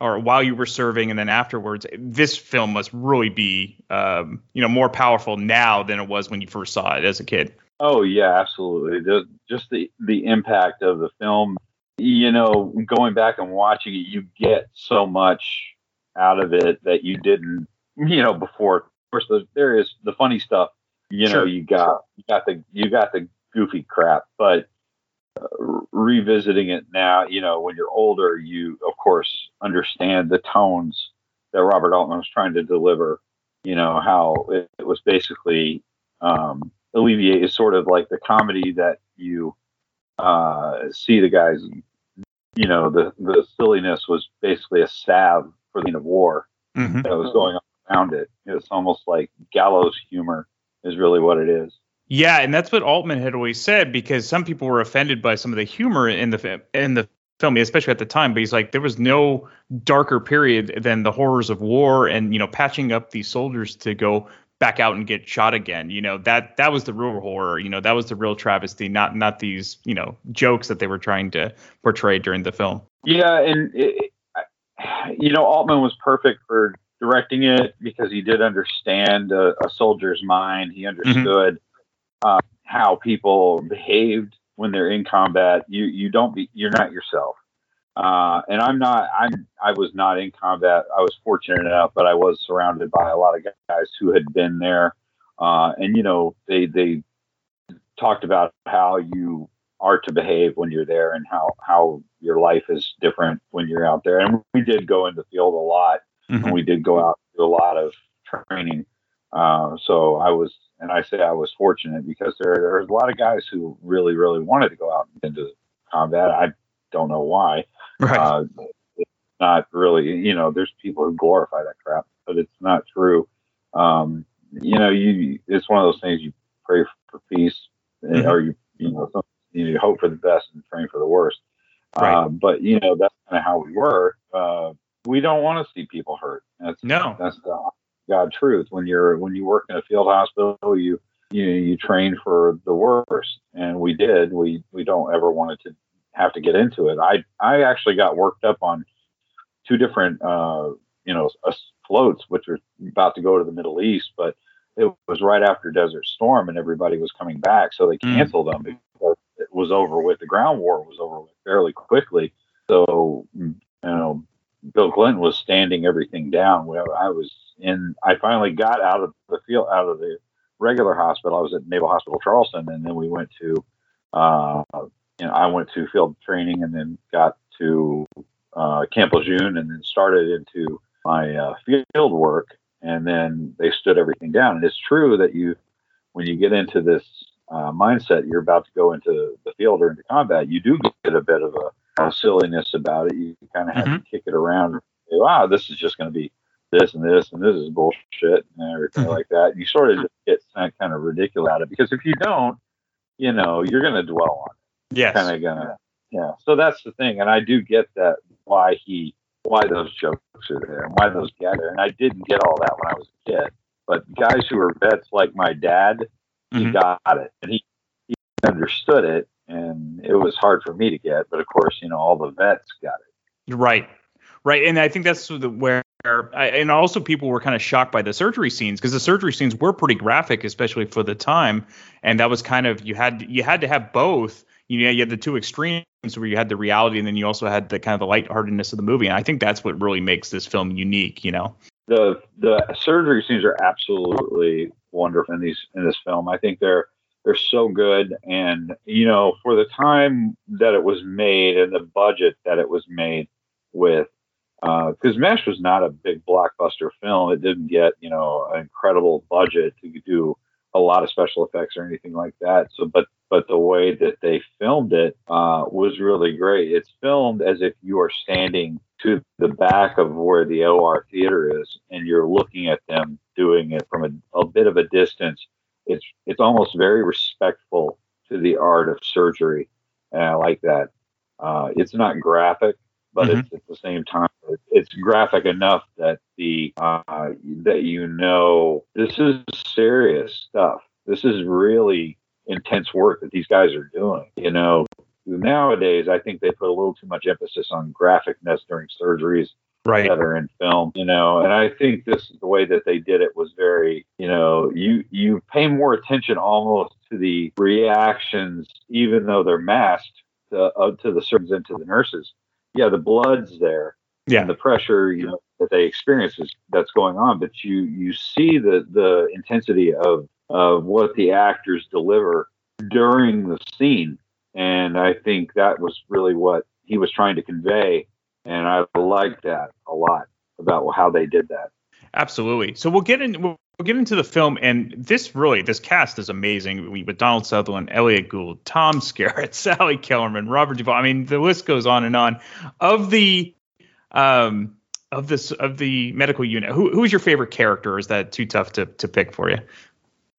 or while you were serving and then afterwards, this film must really be um, you know more powerful now than it was when you first saw it as a kid. Oh yeah, absolutely. The, just the the impact of the film. You know, going back and watching it, you get so much out of it that you didn't. You know, before. Of course, the, there is the funny stuff. You know, Sure. you got you got the you got the goofy crap, but uh, revisiting it now, you know, when you're older, you of course understand the tones that Robert Altman was trying to deliver. You know how it, it was basically um, alleviate is sort of like the comedy that you uh, see the guys. You know, the the silliness was basically a salve for the end of war Mhm. that was going on around it. It's almost like gallows humor is really what it is. Yeah, and that's what Altman had always said because some people were offended by some of the humor in the in the film, especially at the time. But he's like, there was no darker period than the horrors of war and you know patching up these soldiers to go back out and get shot again. You know that that was the real horror. You know that was the real travesty, not not these you know jokes that they were trying to portray during the film. Yeah, and it, you know Altman was perfect for directing it because he did understand a, a soldier's mind. He understood uh, how people behaved when they're in combat. You you don't be you're not yourself. Uh, and I'm not. I'm. I was not in combat. I was fortunate enough, but I was surrounded by a lot of guys who had been there. Uh, and you know, they they talked about how you are to behave when you're there and how how your life is different when you're out there. And we did go in the field a lot, Mm-hmm. and we did go out do a lot of training. Uh, so I was, and I say I was fortunate because there there was a lot of guys who really really wanted to go out into combat. I don't know why. Right. Uh, not really, you know, there's people who glorify that crap, but it's not true. Um, you know, you it's one of those things you pray for peace, eh, Mhm. or you you know some, you hope for the best and train for the worst. Right. Uh, but you know that's kind of how we were. Uh, we don't want to see people hurt. That's no. That's the God truth. When you're when you work in a field hospital, you you you train for the worst, and we did. We we don't ever want it to have to get into it. I I actually got worked up on two different uh, you know floats, which were about to go to the Middle East, but it was right after Desert Storm, and everybody was coming back, so they mm. canceled mm. them because it was over with. The ground war was over with fairly quickly. So you know, Bill Clinton was standing everything down. Well, I was in. I finally got out of the field, out of the regular hospital. I was at Naval Hospital Charleston, and then we went to. Uh, you know, I went to field training, and then got to uh, Camp Lejeune, and then started into my uh, field work, and then they stood everything down. And it's true that you, when you get into this uh, mindset, you're about to go into the field or into combat, you do get a bit of a, a silliness about it. You kind of have mm-hmm. to kick it around. Say, wow, this is just going to be this and this and this is bullshit and everything mm-hmm. like that. And you sort of just get kind of ridiculous at it because if you don't, you know, you're going to dwell on it. Yes. Kind of gonna, yeah. So that's the thing, and I do get that why he why those jokes are there and why those get there. And I didn't get all that when I was a kid. But guys who are vets like my dad, he mm-hmm. got it and he, he understood it. And it was hard for me to get. But of course, you know, all the vets got it. Right. Right. And I think that's where I, and also people were kind of shocked by the surgery scenes because the surgery scenes were pretty graphic, especially for the time. And that was kind of you had you had to have both you know, you had the two extremes where you had the reality and then you also had the kind of the lightheartedness of the movie. And I think that's what really makes this film unique, you know. The the surgery scenes are absolutely wonderful in these in this film. I think they're they're so good and you know, for the time that it was made and the budget that it was made with because uh, Mash was not a big blockbuster film. It didn't get, you know, an incredible budget to do a lot of special effects or anything like that. So, but but the way that they filmed it uh, was really great. It's filmed as if you are standing to the back of where the OR theater is, and you're looking at them doing it from a, a bit of a distance. It's it's almost very respectful to the art of surgery, and I like that. Uh, it's not graphic, but mm-hmm. it's at the same time it's graphic enough that the uh, that you know this is serious stuff. This is really intense work that these guys are doing. You know, nowadays I think they put a little too much emphasis on graphicness during surgeries right. that are in film. You know, and I think this the way that they did it was very. You know, you you pay more attention almost to the reactions, even though they're masked, to, uh, to the surgeons and to the nurses. Yeah, the blood's there. Yeah, the pressure you know that they experience is that's going on, but you you see the the intensity of of what the actors deliver during the scene. And I think that was really what he was trying to convey. And I like that a lot about how they did that. Absolutely. So we'll get in. We'll, get into the film, and this really, this cast is amazing. We, With Donald Sutherland, Elliott Gould, Tom Skerritt, Sally Kellerman, Robert Duvall. I mean, the list goes on and on. Of the, um, of this of the medical unit, who who's your favorite character? is that too tough to to pick for you?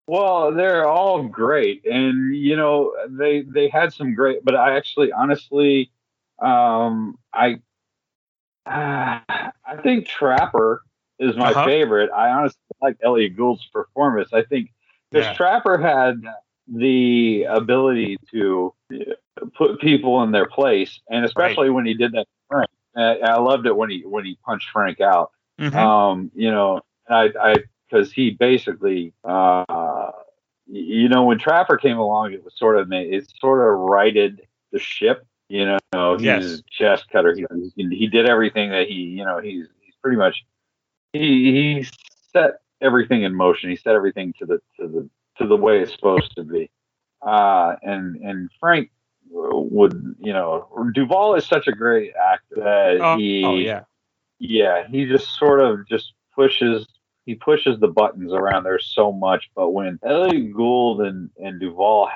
Well, they're all great, and you know they they had some great, but I actually, honestly, um, I uh, I think Trapper is my uh-huh. favorite. I honestly like Elliott Gould's performance. I think because yeah. Trapper had the ability to put people in their place, and especially right. when he did that. Frank, I loved it when he when he punched Frank out. Mm-hmm. Um, you know, I I because he basically, uh, you know, when Trapper came along, it was sort of it sort of righted the ship. You know, he's yes. a chest cutter. He, he did everything that he, you know, he's he's pretty much he he set everything in motion. He set everything to the to the to the way it's supposed to be. Uh, and and Frank would, you know, Duvall is such a great actor that oh, he, oh yeah, yeah, he just sort of just pushes he pushes the buttons around there so much. But when Elliott Gould and, and Duvall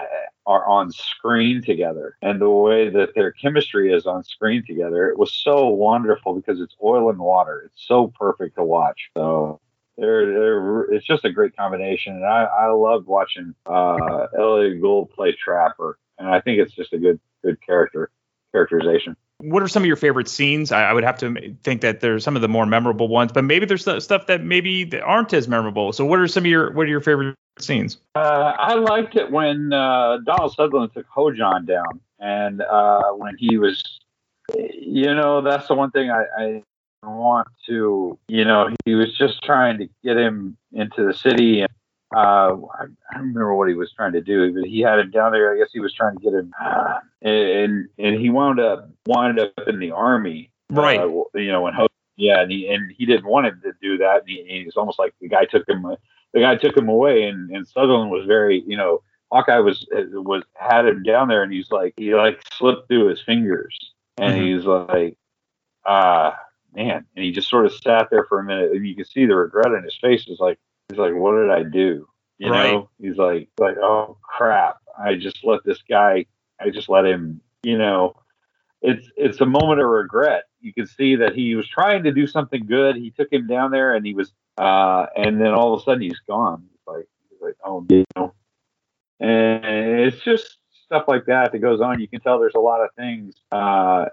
are on screen together and the way that their chemistry is on screen together, it was so wonderful because it's oil and water. It's so perfect to watch. So they're, they're, it's just a great combination. And I, I loved watching uh, Elliott Gould play Trapper. And I think it's just a good good character characterization. What are some of your favorite scenes? I, I would have to think that there's some of the more memorable ones, but maybe there's st- stuff that maybe that aren't as memorable. So what are some of your what are your favorite scenes? Uh, I liked it when uh, Donald Sutherland took Ho-Jon down, and uh, when he was, you know, that's the one thing I, I want to, you know, he was just trying to get him into the city. And, uh, I, I don't remember what he was trying to do, but he had him down there. I guess he was trying to get him, uh, and and he wound up wound up in the army, right? Uh, you know, when yeah, and he and he didn't want him to do that. And he, he was almost like the guy took him, the guy took him away, and and Sutherland was very, you know, Hawkeye was was had him down there, and he's like he like slipped through his fingers, and Mm-hmm. he's like, ah man, and he just sort of sat there for a minute, and you can see the regret in his face. Is like he's like, what did I do? You Right. know, he's like like oh crap, I just let this guy, I just let him, you know. It's it's a moment of regret. You can see that he was trying to do something good. He took him down there, and he was, uh, and then all of a sudden he's gone. It's like he's like, oh, you know, and it's just stuff like that that goes on. You can tell there's a lot of things. Uh,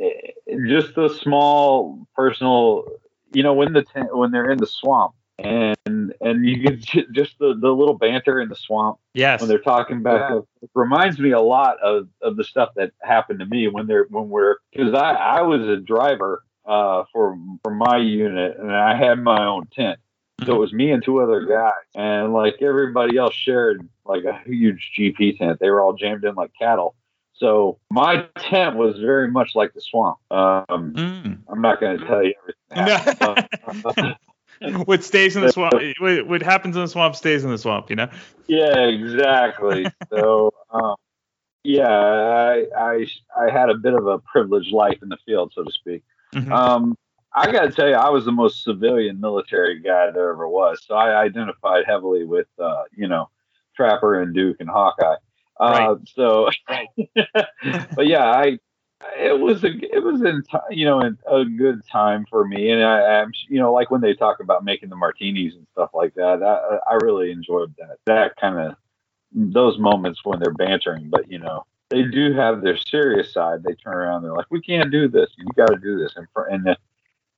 eh, just the small personal, you know, when the ten, when they're in the swamp, and and you can ju- just the the little banter in the swamp. Yes. When they're talking back, Yeah. it reminds me a lot of, of the stuff that happened to me when they're when we're because I I was a driver uh for for my unit and I had my own tent. So it was me and two other guys, and like everybody else shared like a huge GP tent. They were all jammed in like cattle. So my tent was very much like the swamp. Um, I'm not going to tell you everything. that happened, but- what stays in the swamp, what, what happens in the swamp stays in the swamp. You know. yeah, exactly. so um, yeah, I, I I had a bit of a privileged life in the field, so to speak. Um, I got to tell you, I was the most civilian military guy there ever was. So I identified heavily with, uh, you know, Trapper and Duke and Hawkeye. Uh, So, but yeah, I it was a it was in you know a good time for me, and I, I'm you know like when they talk about making the martinis and stuff like that. I, uh, I really enjoyed that that kind of those moments when they're bantering. But you know they do have their serious side. They turn around, they're like, "We can't do this. You got to do this," and and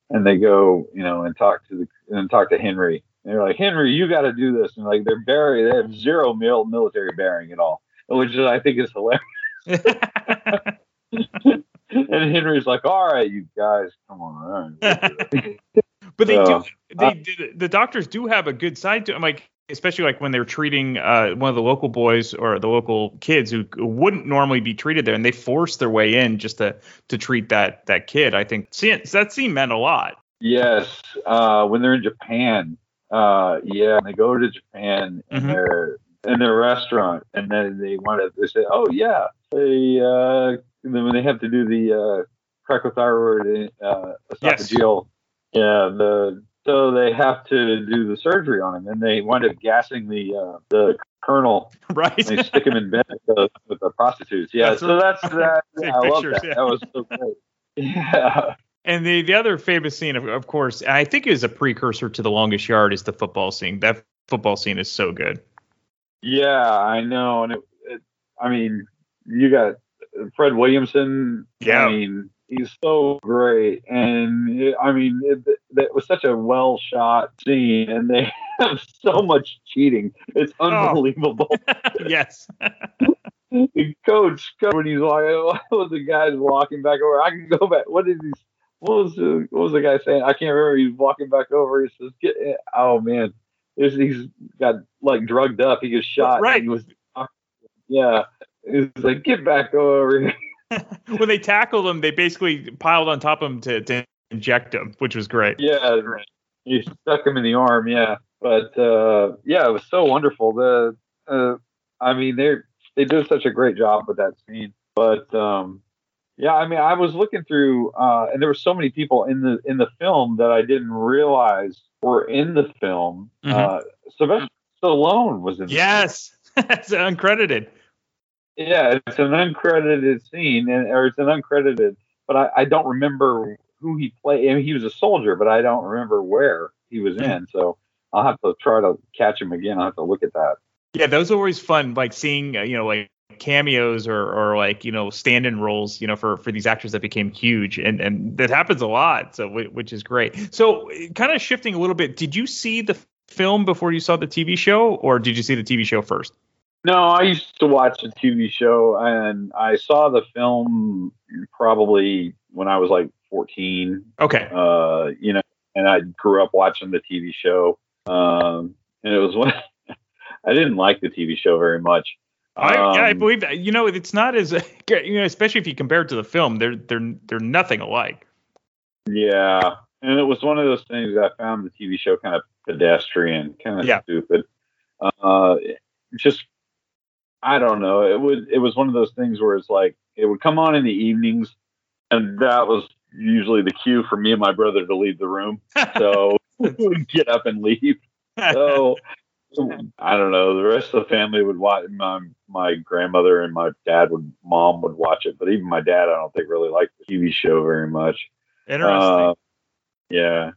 and they go you know and talk to the and talk to Henry. And they're like, Henry, you got to do this, and like they're very they have zero mil, military bearing at all, which is, I think is hilarious. and Henry's like, "All right, you guys, come on." right." But they So, do. They did, the doctors do have a good side to them, like especially like when they're treating uh, one of the local boys or the local kids who wouldn't normally be treated there, and they force their way in just to to treat that that kid. I think see, that scene meant a lot. Yes, uh, when they're in Japan, uh, yeah, and they go to Japan and Mhm. they're in their restaurant, and then they want to they say, "Oh yeah," they uh, when they have to do the uh, cricothyroid uh, Yes. esophageal, yeah, the so they have to do the surgery on him, and they wind up gassing the uh, the colonel, right? They stick him in bed with the, with the prostitutes. Yeah, That's so that's that. Yeah, I love that. yeah. That was so great. Yeah. And the the other famous scene, of, of course, I think is a precursor to the longest yard, is the football scene. That football scene is so good. Yeah, I know, and it, it, I mean, you got Fred Williamson. Yeah. I mean, he's so great, and it, I mean, it, that was such a well shot scene, and they have so much cheating. It's Oh. unbelievable. yes. the coach, when he's like, oh, what was the guys walking back over? I can go back. What did he? What was the what was the guy saying? I can't remember. He's walking back over. He says, "Get oh man, he's, he's got like drugged up. He gets shot. Right. Was yeah. He's like, get back over here. when they tackled him, they basically piled on top of him to, to inject him, which was great. Yeah, you stuck him in the arm. Yeah, but uh, yeah, it was so wonderful. The uh, I mean, they they did such a great job with that scene. But um, yeah, I mean, I was looking through, uh, and there were so many people in the in the film that I didn't realize were in the film. Mhm. Uh, Sylvester Stallone was in. Yes, it's uncredited. Yeah, it's an uncredited scene, and or it's an uncredited, but I, I don't remember who he played. I mean, he was a soldier, but I don't remember where he was in. So I'll have to try to catch him again. I'll have to look at that. Yeah, those are always fun. Like seeing, uh, you know, like cameos or, or like you know stand-in roles you know for for these actors that became huge and and that happens a lot so which is great so kind of shifting a little bit did you see the film before you saw the tv show or did you see the tv show first No, I used to watch the TV show, and I saw the film probably when I was like 14. Okay. Uh, you know, and I grew up watching the TV show. Um, and it was when I didn't like the TV show very much. I, yeah, I Um, believe that. You know, it's not as you know, especially if you compare it to the film. They're they're they're nothing alike. Yeah, and it was one of those things I found the TV show kind of pedestrian, kind of Yeah. stupid. Uh, just I don't know. It would it was one of those things where it's like it would come on in the evenings, and that was usually the cue for me and my brother to leave the room. So we'd get up and leave. So I don't know. The rest of the family would watch. My my grandmother and my dad would mom would watch it, but even my dad, I don't think really liked the TV show very much. Interesting. Uh, yeah,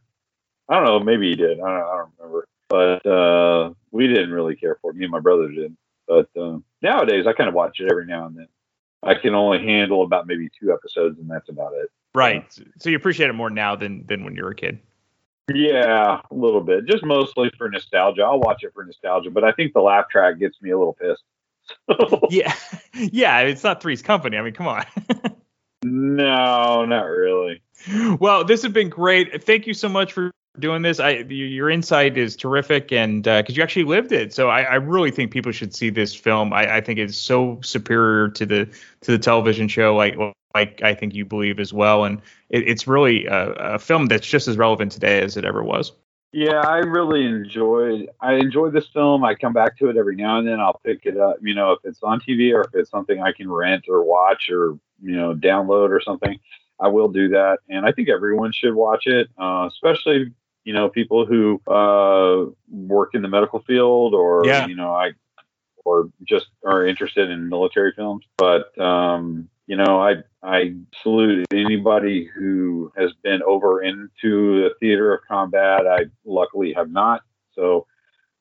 I don't know. Maybe he did. I don't, I don't remember. But uh, we didn't really care for it. Me and my brother did. But uh, nowadays, I kind of watch it every now and then. I can only handle about maybe two episodes, and that's about it. Right. So you appreciate it more now than than when you were a kid. Yeah, a little bit. Just mostly for nostalgia. I'll watch it for nostalgia, but I think the laugh track gets me a little pissed. yeah. Yeah. It's not Three's Company. I mean, come on. No, not really. well, this has been great. Thank you so much for doing this. I your insight is terrific, and because you actually lived it, so I, I really think people should see this film. I, I think it's so superior to the to the television show, like like I think you believe as well, and it, it's really a, a film that's just as relevant today as it ever was. Yeah, I really enjoyed. I enjoy this film. I come back to it every now and then. I'll pick it up. You know, if it's on TV or if it's something I can rent or watch or you know download or something, I will do that. And I think everyone should watch it, uh, especially you know people who uh, work in the medical field or Yeah. you know I or just are interested in military films. But um, you know, I I salute anybody who has been over into the theater of combat. I luckily have not, so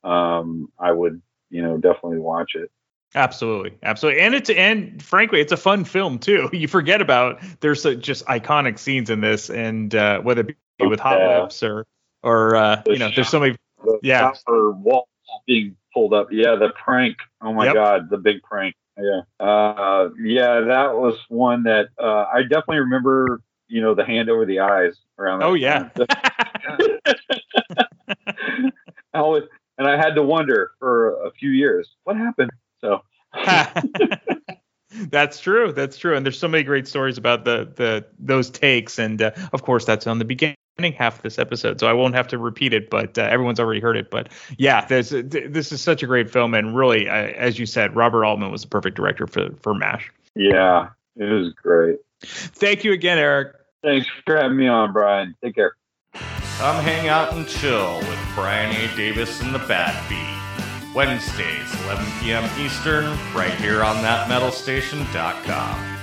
um, I would you know definitely watch it. Absolutely, absolutely, and it's and frankly, it's a fun film too. You forget about there's so, just iconic scenes in this, and uh, whether it be with Hot Yeah. Lips or or uh, you know, there's so many. The Yeah. shower wall being pulled up. Yeah, the prank. Oh my Yep. god, the big prank. Yeah. Uh, yeah, that was one that uh, I definitely remember. You know, the hand over the eyes around. That Oh yeah. I always, and I had to wonder for a few years what happened. So that's true. That's true. And there's so many great stories about the the those takes, and uh, of course, that's on the beginning half of this episode, so I won't have to repeat it. But uh, everyone's already heard it. But yeah, there's, th- this is such a great film, and really, uh, as you said, Robert Altman was the perfect director for for Mash. yeah, it was great. Thank you again, Eric. Thanks for having me on, Brian. Take care. Come hang out and chill with Brian A. Davis and the Bad Beat. Wednesdays, 11 p.m. Eastern, right here on thatmetalstation.com.